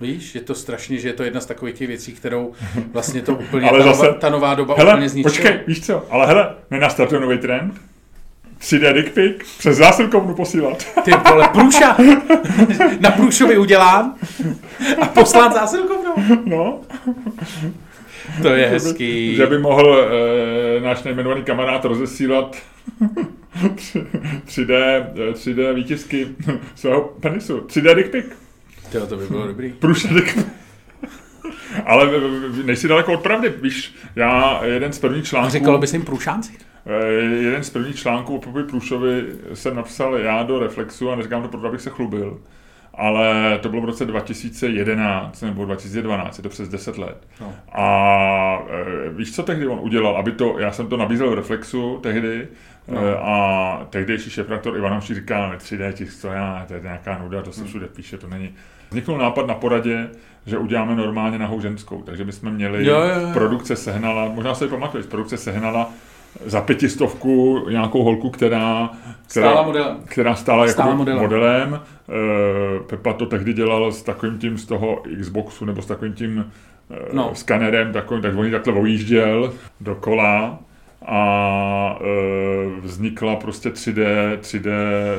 Víš, je to strašně, že je to jedna z takových těch věcí, kterou vlastně to úplně, Ale ta, zase- nová, ta nová doba hele, úplně zničila. počkej, víš co, ale hele, nenastartuje nový trend, 3D dick pic, přes zásilkovnu posílat. Ty vole, průša! Na průšovi udělán a poslán zásilkovnou. No, To je hezký. že by mohl e, náš nejmenovaný kamarád rozesílat 3D, eh, 3D výtisky svého penisu. 3D dick pic. Tyjo, to by bylo dobrý. Průšedek. Ale nejsi daleko od pravdy, víš, já jeden z prvních článků, říkalo by se jim průšánci. eh, jeden z prvních článků o Popovi Průšovi jsem napsal já do Reflexu a neříkám to proto, abych se chlubil, ale to bylo v roce 2011 nebo 2012, je to přes 10 let. No. A e, víš, co tehdy on udělal, aby to, já jsem to nabízel v Reflexu tehdy, No. no. a tehdejší šéfredaktor Ivanovší říká, 3D tisk, to já, to je nějaká nuda, to se Hmm. všude píše, to není. Vzniknul nápad na poradě, že uděláme normálně nahou ženskou, takže bychom měli, Jo, jo, jo. produkce sehnala, možná si pamatuješ, produkce sehnala za pětistovku nějakou holku, která, která Stála modelem. která stála jako Stála modelem. modelem. modelem. Eh, Pepa to tehdy dělal s takovým tím z toho Xboxu nebo s takovým tím eh, No. skanerem, takovým, tak on takhle ojížděl dokola a e, vznikla prostě 3D, 3D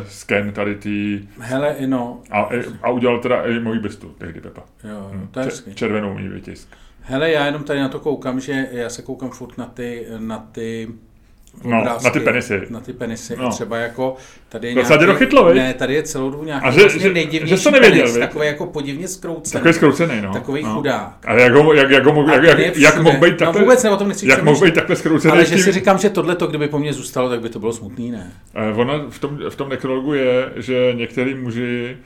sken tady tý Hele, no, a, a udělal teda i moji bystu tehdy Pepa. jo, to je hezký. červenou mý vytisk. Hele, já jenom tady na to koukám, že já se koukám furt na ty, na ty No, obrázky, na ty penisy. Na ty penisy. No. A třeba jako tady je To tě dochytlo, viď? Ne, tady je celou dobu nějaký A že- vlastně že- nejdivnější že to nevěděl, penis, takový jako podivně zkroucený. Takový zkroucený, no. Takový no. chudák. Ale jak, ho, jak, jak, ho, A jak, jak, jak mohl být takhle, No vůbec ne, o tom nechci jak mohl být takhle zkroucený? Ale že si říkám, že tohle, kdyby po mně zůstalo, tak by to bylo smutný, ne? Eh, Ono v tom, v tom nekrologu je, že některý muži,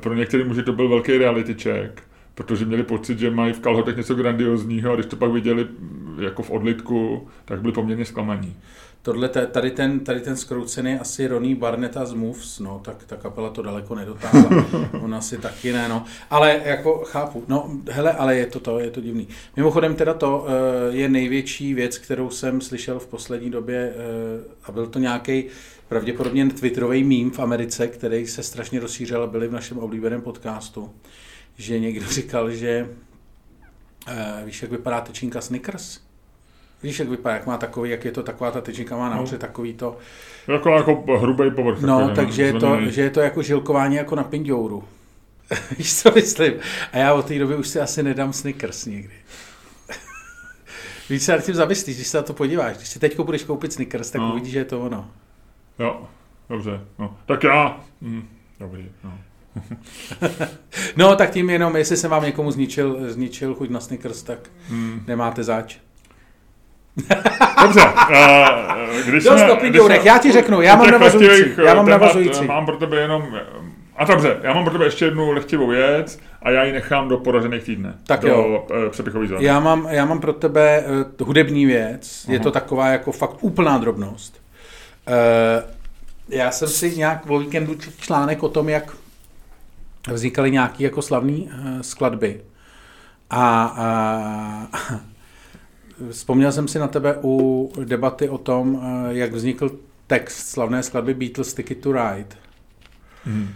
pro některý muži to byl velký reality check, protože měli pocit, že mají v kalhotech něco grandiozního a když to pak viděli jako v odlitku, tak byli poměrně zklamaní. Tohle, tady ten, tady ten skroucený asi Ronnie Barnetta z Moves, no, tak ta kapela to daleko nedotáhla. On asi taky ne, no. Ale jako chápu, no, hele, ale je to to, je to divný. Mimochodem teda to uh, je největší věc, kterou jsem slyšel v poslední době uh, a byl to nějaký pravděpodobně twitterový mím v Americe, který se strašně rozšířil a byli v našem oblíbeném podcastu, že někdo říkal, že uh, víš, jak vypadá tyčinka Snickers? Víš, jak vypadá, jak má takový, jak je to taková ta tyčinka, má nahoře no. takový to... Jako, jako hrubý povrch. No, takový, takže je to, že je to jako žilkování jako na pindouru. Víš, co myslím? A já od té doby už si asi nedám Snickers někdy. Víš, se nad tím zamyslíš, když se na to podíváš. Když si teď budeš koupit Snickers, tak no. uvidíš, že je to ono. Jo, dobře. No. Tak já... Hm, dobrý, no. no, tak tím jenom, jestli jsem vám někomu zničil, zničil chuť na Snickers, tak hmm. nemáte zač. Dobře, uh, když Dost jsme, když jsme, já ti řeknu, já mám navazující. Já mám navazující. Mám pro tebe jenom, a dobře, já mám pro tebe ještě jednu lehtivou věc a já ji nechám do poražených týdne. Tak do jo. Přepichový zóny. Já mám, já mám pro tebe uh, hudební věc, uh-huh. je to taková jako fakt úplná drobnost. Uh, já jsem si nějak o víkendu článek o tom, jak vznikaly nějaké jako slavné uh, skladby. A uh, Vzpomněl jsem si na tebe u debaty o tom, eh, jak vznikl text slavné skladby Beatles Ticket to Ride. Hmm.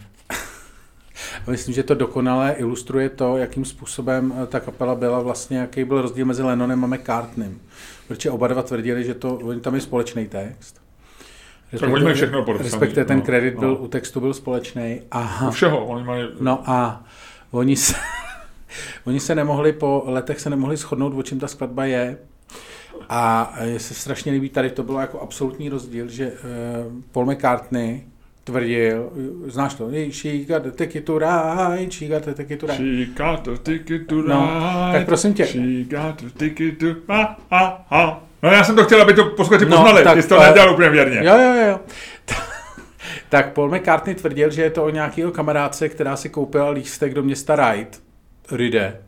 Myslím, že to dokonale ilustruje to, jakým způsobem eh, ta kapela byla vlastně, jaký byl rozdíl mezi Lennonem a McCartneym. Protože oba dva tvrdili, že to, tam je společný text. Respektive, tak všechno podepsaný. Respektive ten no, kredit byl, no. u textu byl společný. Aha. U všeho. Oni mají... No a oni se, oni se nemohli, po letech se nemohli shodnout, o čem ta skladba je. A je se strašně líbí, tady to bylo jako absolutní rozdíl, že uh, Paul McCartney tvrdil, znáš to, a ticket to ride. She got a ticket to ride. No, tak prosím tě. She got a ticket to... Ha, ha, ha. No já jsem to chtěl, aby to posluchači no, poznali, tak, ty jsi to nedělal úplně věrně. Jo, jo, jo. tak Paul McCartney tvrdil, že je to o nějakého kamarádce, která si koupila lístek do města Ride, Ride.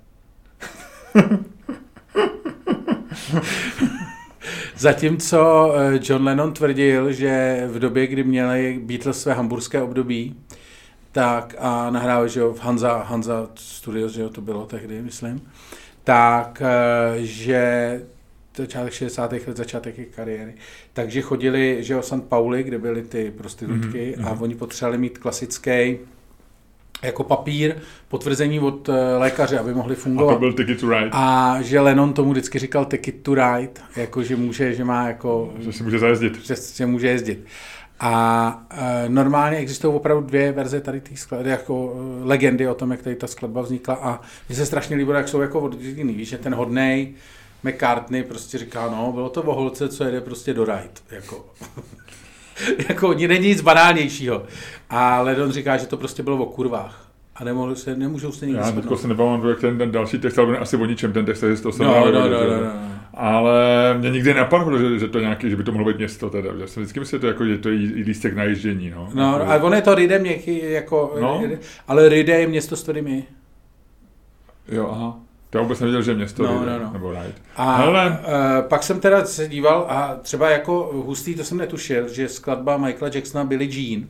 Zatímco eh, John Lennon tvrdil, že v době, kdy měli Beatles své hamburské období, tak a nahrávali, že jo, v Hanza, Hanza Studios, že jo, to bylo tehdy, myslím, tak, eh, že začátek 60. let, začátek jejich kariéry. Takže chodili, že jo, St. Pauli, kde byly ty prostitutky mm-hmm. a oni potřebovali mít klasický jako papír, potvrzení od eh, lékaře, aby mohli fungovat. A to byl ticket to ride. A že Lennon tomu vždycky říkal ticket to ride, jako že může, že má jako... Že si může zajezdit. Že, že může jezdit. A e, normálně existují opravdu dvě verze tady té skladby, jako e, legendy o tom, jak tady ta skladba vznikla a mně se strašně líbilo, jak jsou jako oddělený, víš, že ten hodnej McCartney prostě říká, no, bylo to o holce, co jede prostě do ride, jako. jako není nic banálnějšího. A Ledon říká, že to prostě bylo o kurvách. A nemohli se, nemůžou se nikdy Já teď se nepamatuju, jak ten, ten další text, ale asi o ničem, ten text je to jsem no, no, no, no, no, Ale mě nikdy nenapadlo, že, že, to nějaký, že by to mohlo být město teda. Já jsem vždycky myslel, že to, jako, že to je lístek na ježdění. No, no jako, a on je to Ride měkký, jako, no. ale Ride je město s kterými. Jo, aha. Já vůbec nevěděl, že město no, no, no. nebo Ride. A Hele. Uh, pak jsem teda se díval a třeba jako hustý, to jsem netušil, že skladba Michaela Jacksona Billie Jean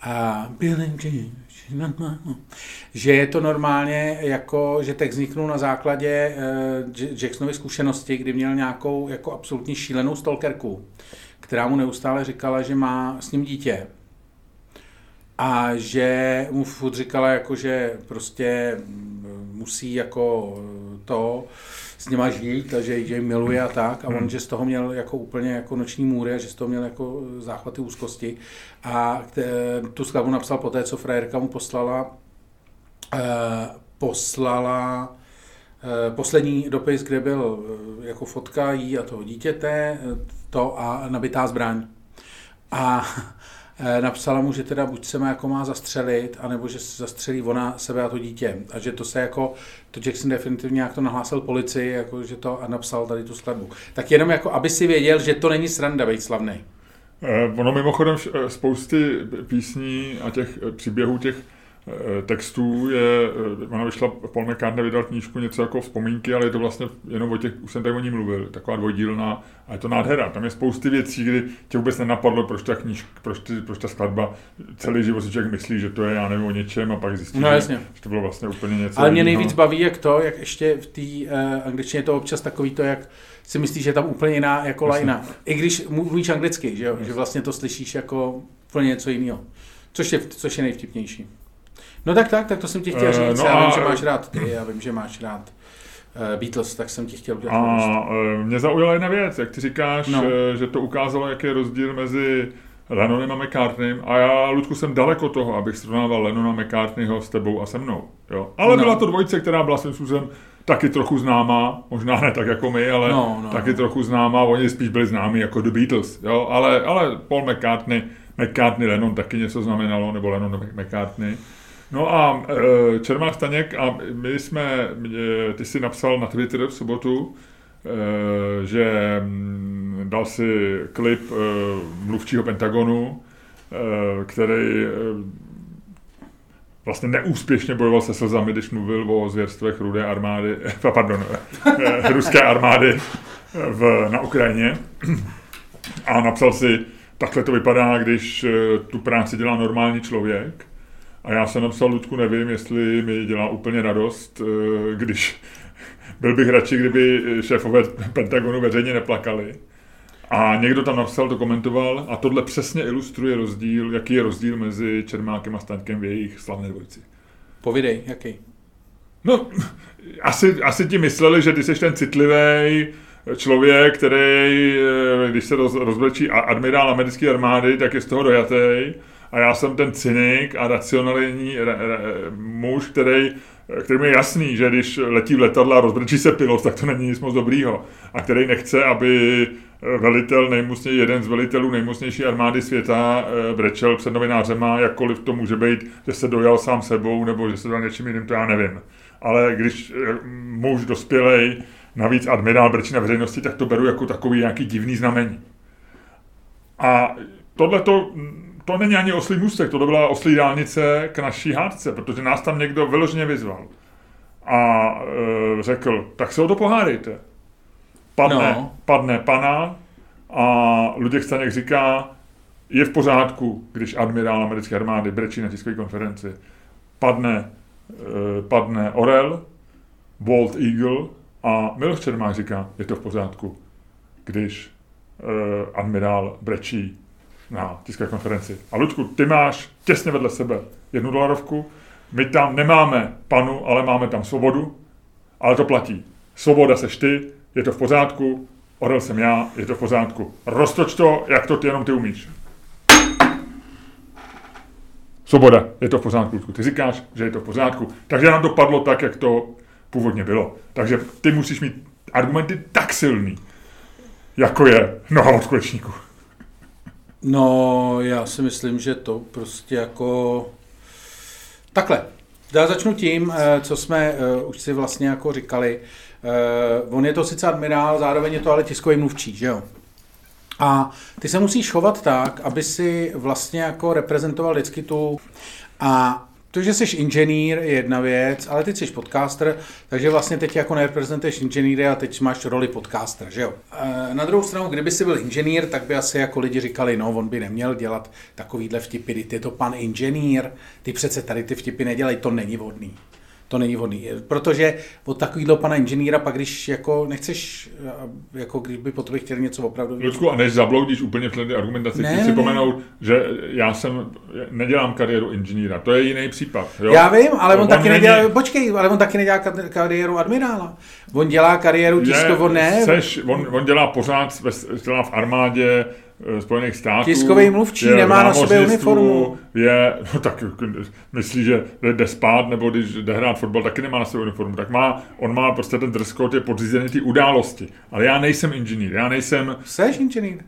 a Billie Jean že je to normálně jako, že text vzniknul na základě uh, Jacksonovy zkušenosti, kdy měl nějakou jako absolutně šílenou stalkerku, která mu neustále říkala, že má s ním dítě a že mu furt říkala, jako, že prostě musí jako to s nima žít a že, že miluje a tak. A on, hmm. že z toho měl jako úplně jako noční můry a že z toho měl jako záchvaty úzkosti. A tu skladbu napsal po té, co frajerka mu poslala eh, poslala eh, poslední dopis, kde byl eh, jako fotka jí a toho dítěte, to a nabitá zbraň. A Eh, napsala mu, že teda buď se má jako má zastřelit, anebo že zastřelí ona sebe a to dítě. A že to se jako, to Jackson definitivně nějak to nahlásil policii, jako že to a napsal tady tu skladbu. Tak jenom jako, aby si věděl, že to není sranda být slavný. Eh, ono mimochodem eh, spousty písní a těch příběhů těch eh, textů je, eh, ona vyšla, Paul McCartney vydal knížku něco jako vzpomínky, ale je to vlastně jenom o těch, už jsem tady o ní mluvil, taková dvojdílná a je to nádhera. Tam je spousty věcí, kdy tě vůbec nenapadlo, proč ta knížka, proč, ty, proč ta skladba, celý život si člověk myslí, že to je, já nevím, o něčem a pak zjistí, no, jasně. že to bylo vlastně úplně něco Ale mě nejvíc baví, jak to, jak ještě v té uh, angličtině je to občas takový to, jak si myslíš, že je tam úplně jiná jako lajna. I když mluvíš anglicky, že, jo? že vlastně to slyšíš jako úplně něco jiného. Což je, což je nejvtipnější. No tak tak, tak to jsem ti chtěl říct. Uh, no já a... vím, že máš rád ty, já vím, že máš rád uh, Beatles, tak jsem ti chtěl udělat. A uh, mě zaujala jedna věc, jak ty říkáš, no. že to ukázalo, jaký je rozdíl mezi Lennonem a McCartneym a já, Ludku, jsem daleko toho, abych srovnával Lennona McCartneyho s tebou a se mnou. Jo. Ale no. byla to dvojice, která byla svým způsobem taky trochu známá, možná ne tak jako my, ale no, no, taky no. trochu známá, oni spíš byli známí jako The Beatles, jo, ale, ale Paul McCartney, McCartney Lennon taky něco znamenalo, nebo Lennon McCartney. No a e, Čermák Staněk a my jsme, e, ty si napsal na Twitter v sobotu, e, že m, dal si klip e, mluvčího Pentagonu, e, který e, vlastně neúspěšně bojoval se slzami, když mluvil o zvěrstvech rudé armády, pardon, eh, ruské armády v, na Ukrajině. A napsal si, takhle to vypadá, když eh, tu práci dělá normální člověk. A já jsem napsal, Ludku, nevím, jestli mi dělá úplně radost, eh, když byl bych radši, kdyby šéfové Pentagonu veřejně neplakali. A někdo tam napsal, to komentoval a tohle přesně ilustruje rozdíl, jaký je rozdíl mezi Čermákem a Staňkem v jejich slavné dvojici. Povidej, jaký? No, asi, asi ti mysleli, že ty jsi ten citlivý člověk, který, eh, když se roz, rozvlečí admirál americké armády, tak je z toho dojatý. A já jsem ten cynik a racionální muž, který kterým je jasný, že když letí v letadle a rozbrčí se pilot, tak to není nic moc dobrýho. A který nechce, aby velitel, nejmocněj, jeden z velitelů nejmocnější armády světa eh, brečel před novinářema, jakkoliv to může být, že se dojal sám sebou, nebo že se dojal něčím jiným, to já nevím. Ale když eh, muž dospělej, navíc admirál brečí na veřejnosti, tak to beru jako takový nějaký divný znamení. A tohle to to není ani oslý můstek, to byla oslý dálnice k naší hádce, protože nás tam někdo vyloženě vyzval. A e, řekl, tak se o to pohádejte. Padne, no. padne pana a Luděk Staněk říká, je v pořádku, když admirál americké armády brečí na tiskové konferenci. Padne, e, padne Orel, Walt Eagle a Miloš Čermák říká, je to v pořádku, když e, admirál brečí na tiskové konferenci. A Ludku, ty máš těsně vedle sebe jednu dolarovku, my tam nemáme panu, ale máme tam svobodu, ale to platí. Svoboda seš ty, je to v pořádku, Orel jsem já, je to v pořádku. Roztoč to, jak to ty jenom ty umíš. Svoboda, je to v pořádku. Ty říkáš, že je to v pořádku. Takže nám to padlo tak, jak to původně bylo. Takže ty musíš mít argumenty tak silný, jako je noha od kulečníku. No, já si myslím, že to prostě jako... Takhle, já začnu tím, eh, co jsme uh, už si vlastně jako říkali. Uh, on je to sice admirál, zároveň je to ale tiskový mluvčí, že jo? A ty se musíš chovat tak, aby si vlastně jako reprezentoval vždycky tu... A to, že jsi inženýr, je jedna věc, ale teď jsi podcaster, takže vlastně teď jako nereprezentuješ inženýry a teď máš roli podcastera, že jo? E, na druhou stranu, kdyby jsi byl inženýr, tak by asi jako lidi říkali, no, on by neměl dělat takovýhle vtipy, ty je to pan inženýr, ty přece tady ty vtipy nedělají, to není vhodný to není vhodný. Protože od takového pana inženýra pak, když jako nechceš, jako když by po tobě chtěli něco opravdu... Ludku, a než zabloudíš úplně v té argumentaci, ne, chci připomenout, že já jsem, nedělám kariéru inženýra, to je jiný případ. Jo? Já vím, ale on, on taky není... nedělá, počkej, ale on taky nedělá kariéru admirála. On dělá kariéru tiskovo, ne? Seš, on, on dělá pořád, dělá v armádě, Eh, Spojených států. Tiskový mluvčí nemá na sobě uniformu. Je, no tak myslí, že jde spát, nebo když jde hrát fotbal, taky nemá na sobě uniformu. Tak má, on má prostě ten dress code je podřízený ty události. Ale já nejsem inženýr, já nejsem... Jseš inženýr.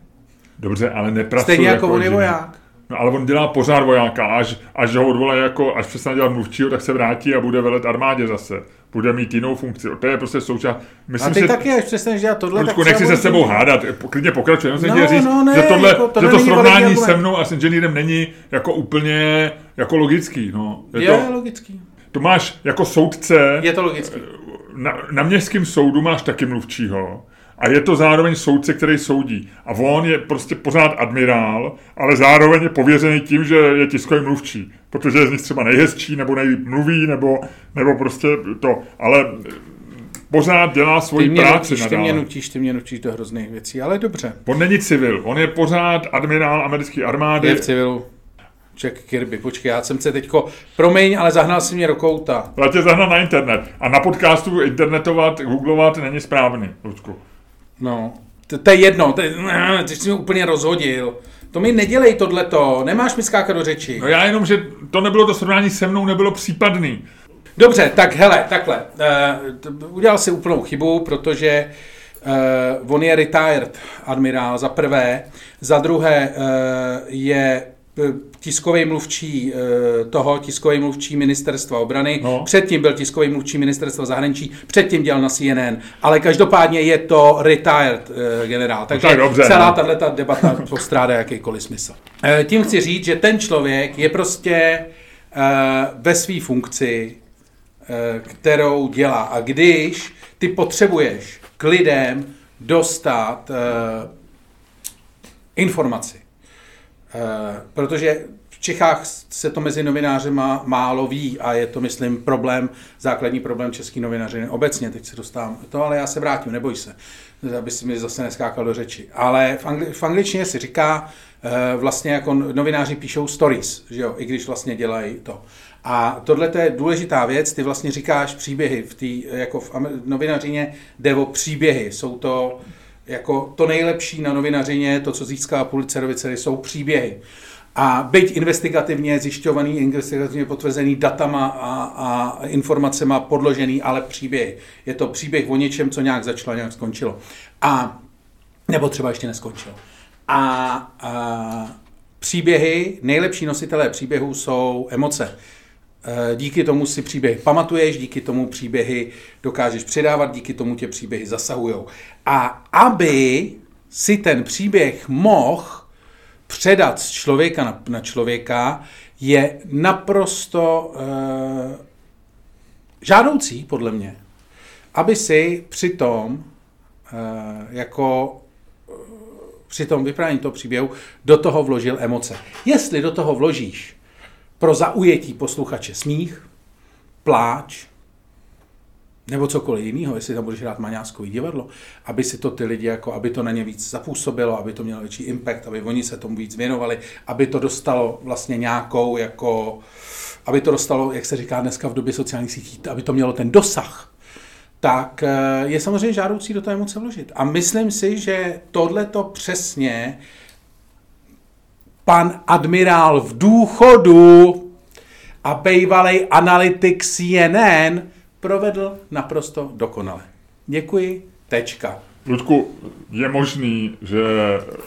Dobře, ale nepracuji Stejně jako, jako on je voják. No ale on dělá pořád vojáka, až, až ho odvolá jako, až přestane dělat mluvčího, tak se vrátí a bude velet armádě zase. Bude mít jinou funkci. To je prostě součást. Myslím, a ty si, taky, až přestaneš dělat tohle, Lučku, nechci se s tebou hádat, klidně pokračuj. No, no, říct, no, ne, že, tohle, jako to, že to srovnání se mnou a s inženýrem není jako úplně jako logický. No. Je, je to, logický. To máš jako soudce. Je to logický. Na, na městském soudu máš taky mluvčího a je to zároveň soudce, který soudí. A on je prostě pořád admirál, ale zároveň je pověřený tím, že je tiskový mluvčí. Protože je z nich třeba nejhezčí, nebo nejlíp mluví, nebo, nebo prostě to. Ale pořád dělá svoji ty práci nutíš, Ty mě nutíš, ty mě nutíš do hrozných věcí, ale dobře. On není civil, on je pořád admirál americké armády. Je v civilu. Jack Kirby, počkej, já jsem se teďko, promiň, ale zahnal si mě do kouta. Já tě zahnal na internet. A na podcastu internetovat, googlovat není správný, Lučku. No, to, to je jedno, to, ty jsi mi úplně rozhodil. To mi nedělej tohleto, nemáš mi skákat do řeči. No já jenom, že to nebylo to srovnání se mnou, nebylo případný. Dobře, tak hele, takhle. Uh, udělal si úplnou chybu, protože uh, on je retired admirál za prvé, za druhé uh, je tiskový mluvčí eh, toho, tiskový mluvčí ministerstva obrany, no. předtím byl tiskový mluvčí ministerstva zahraničí, předtím dělal na CNN, ale každopádně je to retired eh, generál, takže tak dobře, celá no. tato debata postrádá jakýkoliv smysl. Eh, tím chci říct, že ten člověk je prostě ve své funkci, kterou dělá. A když ty potřebuješ k lidem dostat informaci, Eh, protože v Čechách se to mezi novinářema málo ví a je to, myslím, problém, základní problém český novinařiny obecně, teď se dostávám to, ale já se vrátím, neboj se, aby si mi zase neskákal do řeči. Ale v, angli, v angličtině si říká, eh, vlastně jako novináři píšou stories, že jo, i když vlastně dělají to. A tohle je důležitá věc, ty vlastně říkáš příběhy, v tý, jako v novinařině jde o příběhy, jsou to jako to nejlepší na novinařině, to, co získá Pulitzerovi ceny, jsou příběhy. A byť investigativně zjišťovaný, investigativně potvrzený datama a, a informacemi podložený, ale příběhy. Je to příběh o něčem, co nějak začalo, nějak skončilo. A nebo třeba ještě neskončilo. A, a příběhy, nejlepší nositelé příběhů jsou emoce. Eh, díky tomu si příběhy pamatuješ, díky tomu příběhy dokážeš předávat, díky tomu tě příběhy zasahují. A aby si ten příběh mohl předat z člověka na, na člověka, je naprosto uh, žádoucí, podle mě, aby si přitom uh, jako při tom vyprávění toho příběhu do toho vložil emoce. Jestli do toho vložíš pro zaujetí posluchače smích, pláč, nebo cokoliv jiného, jestli tam budeš hrát maňáskový divadlo, aby si to ty lidi, jako, aby to na ně víc zapůsobilo, aby to mělo větší impact, aby oni se tomu víc věnovali, aby to dostalo vlastně nějakou, jako, aby to dostalo, jak se říká dneska v době sociálních sítí, aby to mělo ten dosah, tak eh, je samozřejmě žádoucí do toho emoce vložit. A myslím si, že tohle to přesně pan admirál v důchodu a bývalý analytik CNN provedl naprosto dokonale. Děkuji, tečka. Ludku, je možný, že,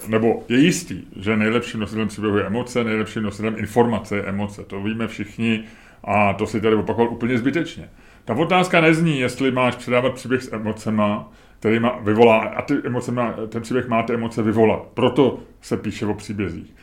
nebo je jistý, že nejlepším nositelem příběhu je emoce, nejlepším nositelem informace je emoce. To víme všichni a to si tady opakoval úplně zbytečně. Ta otázka nezní, jestli máš předávat příběh s emocema, který má, vyvolá, a ty emoce má, ten příběh má ty emoce vyvolat. Proto se píše o příbězích.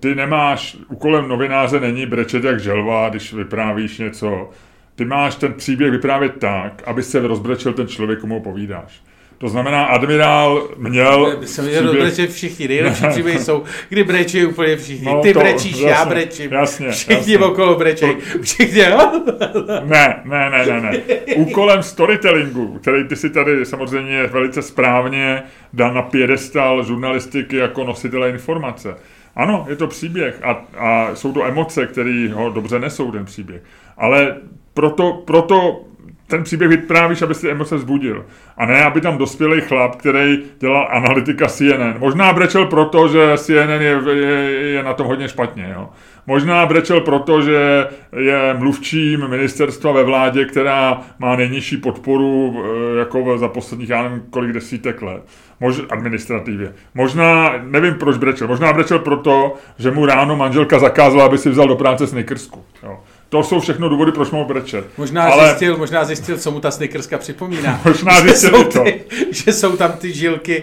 Ty nemáš, úkolem novináře není brečet jak želva, když vyprávíš něco. Ty máš ten příběh vyprávět tak, aby se rozbrečel ten člověk, komu povídáš. To znamená, admirál měl... By se měl příběh... všichni, nejlepší příběhy jsou, kdy brečí úplně všichni. No, Ty to, brečíš, jasně, já brečím. Jasně, všichni jasně. okolo brečí. Všichni, ne, ne, ne, ne, ne. Úkolem storytellingu, který ty si tady samozřejmě velice správně dal na piedestal žurnalistiky jako nositele informace, ano, je to příběh a, a jsou to emoce, které ho dobře nesou, ten příběh. Ale proto, proto ten příběh vyprávíš, aby si emoce zbudil. A ne, aby tam dospělý chlap, který dělal analytika CNN. Možná brečel proto, že CNN je, je, je na tom hodně špatně. Jo. Možná brečel proto, že je mluvčím ministerstva ve vládě, která má nejnižší podporu eh, jako za posledních, já nevím, kolik desítek let. Mož, administrativě. Možná, nevím proč brečel, možná brečel proto, že mu ráno manželka zakázala, aby si vzal do práce snickersku. Jo. To jsou všechno důvody, proč mohu brečet. Možná, Ale... zjistil, možná zjistil, co mu ta snickerska připomíná. možná zjistil že, jsou to. Ty, že jsou tam ty žilky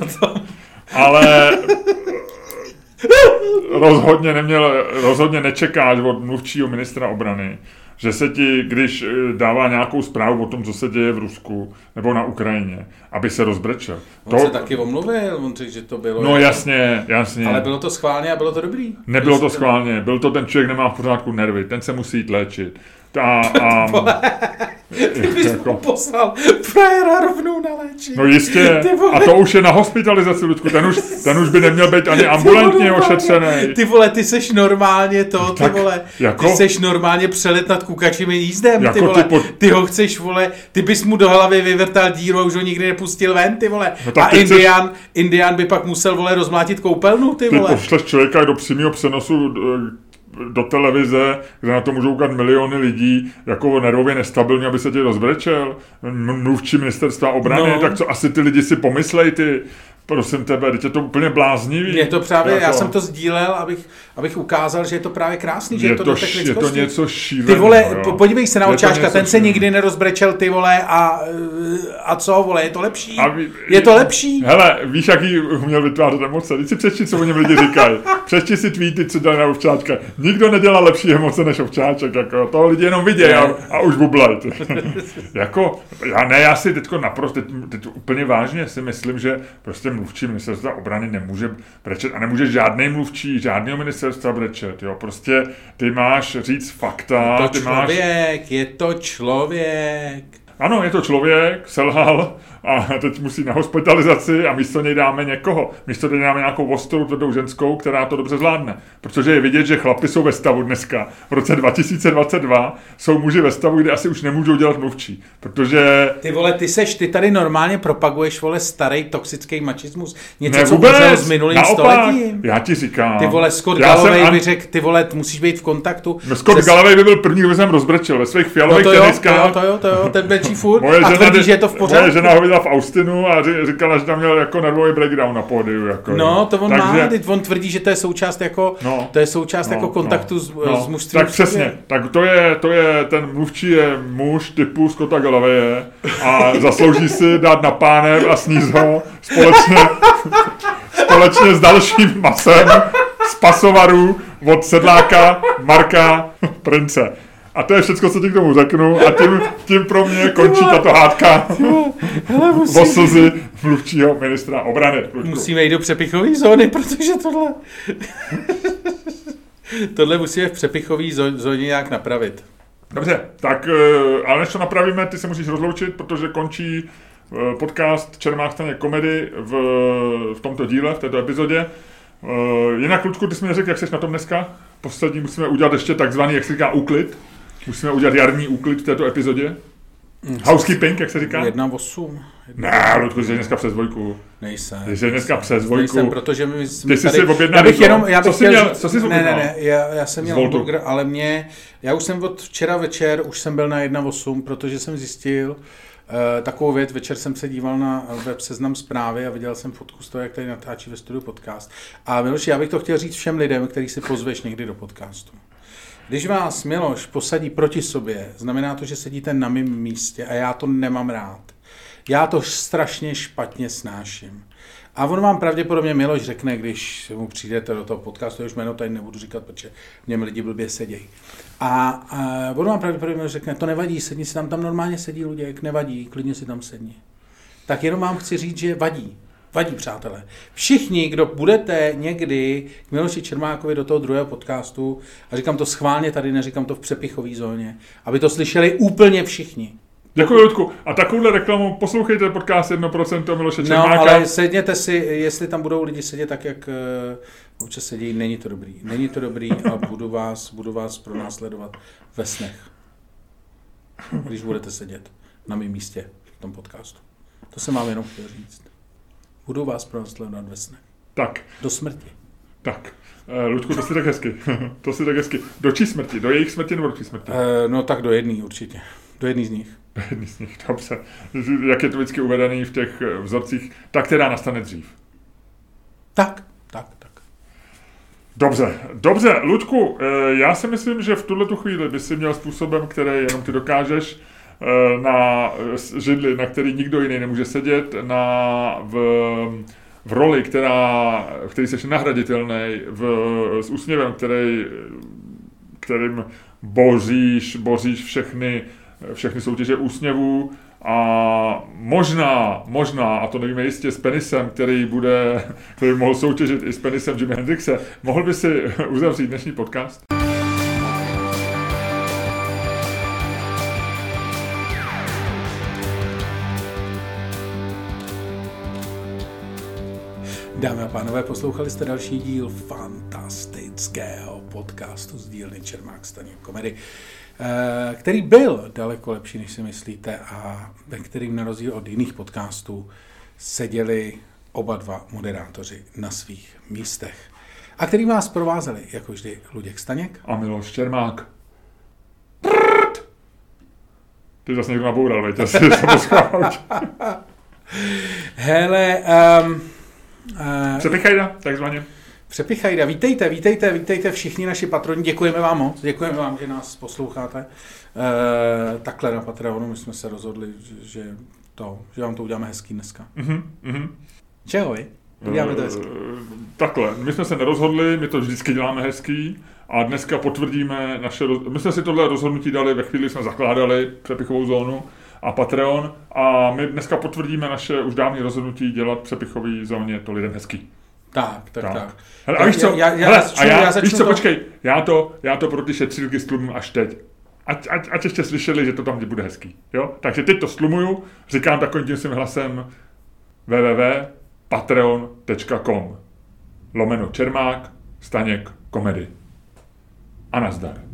na tom. Ale rozhodně neměl, rozhodně nečekáš od mluvčího ministra obrany, že se ti, když eh, dává nějakou zprávu o tom, co se děje v Rusku nebo na Ukrajině, aby se rozbrečel. On to... se taky omluvil, on řekl, že to bylo... No jasně, jasně. Ale bylo to schválně a bylo to dobrý. Nebylo to schválně, byl to ten člověk, nemá v pořádku nervy, ten se musí jít léčit. A, a, ty bys jako... poslal frajera rovnou na léčení. No jistě. A to už je na hospitalizaci, Ludku. Ten už, ten už by neměl být ani ambulantně ošetřený. Ty vole, ty seš normálně to, ty tak, vole. Jako? Ty seš normálně přelet nad kukačím jízdem, jako ty vole. Ty, po... ty ho chceš, vole, ty bys mu do hlavy vyvrtal díru a už ho nikdy nepustil ven, ty vole. No a Indian, chceš... Indian by pak musel, vole, rozmlátit koupelnu, ty vole. Ty pošleš člověka do přímého přenosu do televize, kde na to můžou koukat miliony lidí, jako nervově nestabilní, aby se ti rozbrečel, mluvčí ministerstva obrany, no. tak co asi ty lidi si pomyslej, ty, prosím tebe, teď je to úplně bláznivý. Je to právě, jako... já jsem to sdílel, abych, abych ukázal, že je to právě krásný, že je, to, to do Je to něco šíleného. Ty vole, jo. podívej se na očáška, ten se šílený. nikdy nerozbrečel, ty vole, a, a co, vole, je to lepší? A ví, je to lepší? Hele, víš, jaký uměl vytvářet emoce? Teď si přečti, co o něm lidi říkají. Přečti si tweety, co dělají na ovčáčka. Nikdo nedělá lepší emoce než ovčáček, jako to lidi jenom vidí a, a už bublají. jako, já ne, já si teďko naprosto, teď, teď úplně vážně si myslím, že prostě mluvčí ministerstva obrany nemůže brečet a nemůže žádný mluvčí, žádného ministerstva brečet. Jo? Prostě ty máš říct fakta. Je to ty člověk, máš... je to člověk. Ano, je to člověk, selhal, a teď musí na hospitalizaci a místo něj dáme někoho. Místo něj dáme nějakou ostrou tvrdou ženskou, která to dobře zvládne. Protože je vidět, že chlapi jsou ve stavu dneska. V roce 2022 jsou muži ve stavu, kde asi už nemůžou dělat mluvčí. Protože... Ty vole, ty seš, ty tady normálně propaguješ, vole, starý toxický machismus. Něco, ne, co vůbec, s minulým stoletím. Já ti říkám. Ty vole, Scott Galloway an... by řekl, ty vole, musíš být v kontaktu. No, Scott se... Galloway by byl první, kdo jsem rozbrečel ve svých fialových no to jo, to jo, to jo, to jo, ten brečí furt moje a tvrdí, že je to v pořádku. Moje žena ho v Austinu a říkala, že tam měl jako nervový breakdown na pódiu. Jako, no, to on Takže, má, on tvrdí, že to je součást jako, no, to je součást no, jako kontaktu no, s, no, s mužstvím. Tak přesně, tak to je, to je, ten mluvčí je muž typu Scotta Galloway a zaslouží si dát na pánev a sníst ho společně, společně s dalším masem z pasovaru od sedláka Marka Prince. A to je všechno, co ti k tomu řeknu a tím, tím pro mě končí tato hádka o slzy mluvčího ministra obrany. Musíme jít do přepichové zóny, protože tohle... tohle musíme v přepichové zóně nějak napravit. Dobře, tak eh, ale než to napravíme, ty se musíš rozloučit, protože končí eh, podcast Čermák staně komedy v, v tomto díle, v této epizodě. Eh, jinak, Ludku, ty jsi mi neřekl, jak jsi na tom dneska? Poslední musíme udělat ještě takzvaný, jak se říká, úklid. Musíme udělat jarní úklid v této epizodě. Housekeeping, jak se říká? Jedna osm. Ne, Ludku, jsi dneska přes dvojku. Nejsem. Ty jsi dneska přes dvojku. Nejsem, protože my jsme Ty jsi tady... si objednal já bych jenom, já bych co jsi měl, co jsi Ne, ne, ne, já, já jsem měl hamburger, ale mě, já už jsem od včera večer, už jsem byl na 1.8, protože jsem zjistil, Uh, takovou věc, večer jsem se díval na web seznam zprávy a viděl jsem fotku z toho, jak tady natáčí ve studiu podcast. A Miloši, já bych to chtěl říct všem lidem, který si pozveš někdy do podcastu. Když vás Miloš posadí proti sobě, znamená to, že sedíte na mém místě a já to nemám rád. Já to strašně špatně snáším. A on vám pravděpodobně Miloš řekne, když mu přijdete do toho podcastu, už jméno tady nebudu říkat, protože v něm lidi blbě sedějí. A, a on vám pravděpodobně řekne, to nevadí, sedni si tam, tam normálně sedí Luděk, nevadí, klidně si tam sedni. Tak jenom vám chci říct, že vadí. Vadí, přátelé. Všichni, kdo budete někdy k Miloši Čermákovi do toho druhého podcastu, a říkám to schválně tady, neříkám to v přepichové zóně, aby to slyšeli úplně všichni. Děkuji, Ludku. A takovouhle reklamu poslouchejte podcast 1% Miloše Čermáka. No, ale sedněte si, jestli tam budou lidi sedět tak, jak uh, občas sedí, není to dobrý. Není to dobrý a budu vás, budu vás pronásledovat ve snech. Když budete sedět na mém místě v tom podcastu. To jsem vám jenom chtěl říct. Budu vás pronásledovat ve sne. Tak. Do smrti. Tak. Uh, Ludku, to si tak hezky. to si tak hezky. Do čí smrti? Do jejich smrti nebo do čí smrti? Uh, no tak do jedné určitě. Do jedné z nich. Do jedné z nich, dobře. Jak je to vždycky uvedený v těch eh, vzorcích, tak která nastane dřív. Tak, tak, tak. Dobře, dobře, Luďku, eh, já si myslím, že v tuhle tu chvíli by si měl způsobem, který jenom ty dokážeš, na eh, židli, na který nikdo jiný nemůže sedět, na, v, v roli, která, v který jsi nahraditelný, v, s úsměvem, který, kterým boříš, boříš všechny, všechny soutěže úsměvů, a možná, možná, a to nevíme jistě, s Penisem, který bude, který mohl soutěžit i s Penisem Jimi Hendrixe, mohl by si uzavřít dnešní podcast? Dámy a pánové, poslouchali jste další díl fantastického podcastu z dílny Čermák Staněk komedy. Eh, který byl daleko lepší, než si myslíte a ve kterým na rozdíl od jiných podcastů seděli oba dva moderátoři na svých místech. A který vás provázeli, jako vždy, Luděk Staněk. A Miloš Čermák. Ty zase někdo naboural, veď, asi Hele, um, Přepichajda, takzvaně. Přepichajda, vítejte, vítejte, vítejte všichni naši patroni, děkujeme vám moc, děkujeme vám, že nás posloucháte. E, takhle na Patreonu my jsme se rozhodli, že, to, že vám to uděláme hezký dneska. Mm-hmm. Čeho vy? Uděláme to hezký. E, takhle, my jsme se nerozhodli, my to vždycky děláme hezký a dneska potvrdíme naše, my jsme si tohle rozhodnutí dali ve chvíli, jsme zakládali přepichovou zónu a Patreon a my dneska potvrdíme naše už dávné rozhodnutí dělat přepichový zóně to lidem hezký. Tak, tak, tak. tak. Hele, a víš co, já, já, hele, začnu, a já, já víš co, to... počkej, já to, já to pro ty šetřilky stlumím až teď. Ať, ať, ať ještě slyšeli, že to tam bude hezký. Jo? Takže teď to slumuju, říkám takovým tím svým hlasem www.patreon.com lomeno Čermák, Staněk, komedy. A nazdar.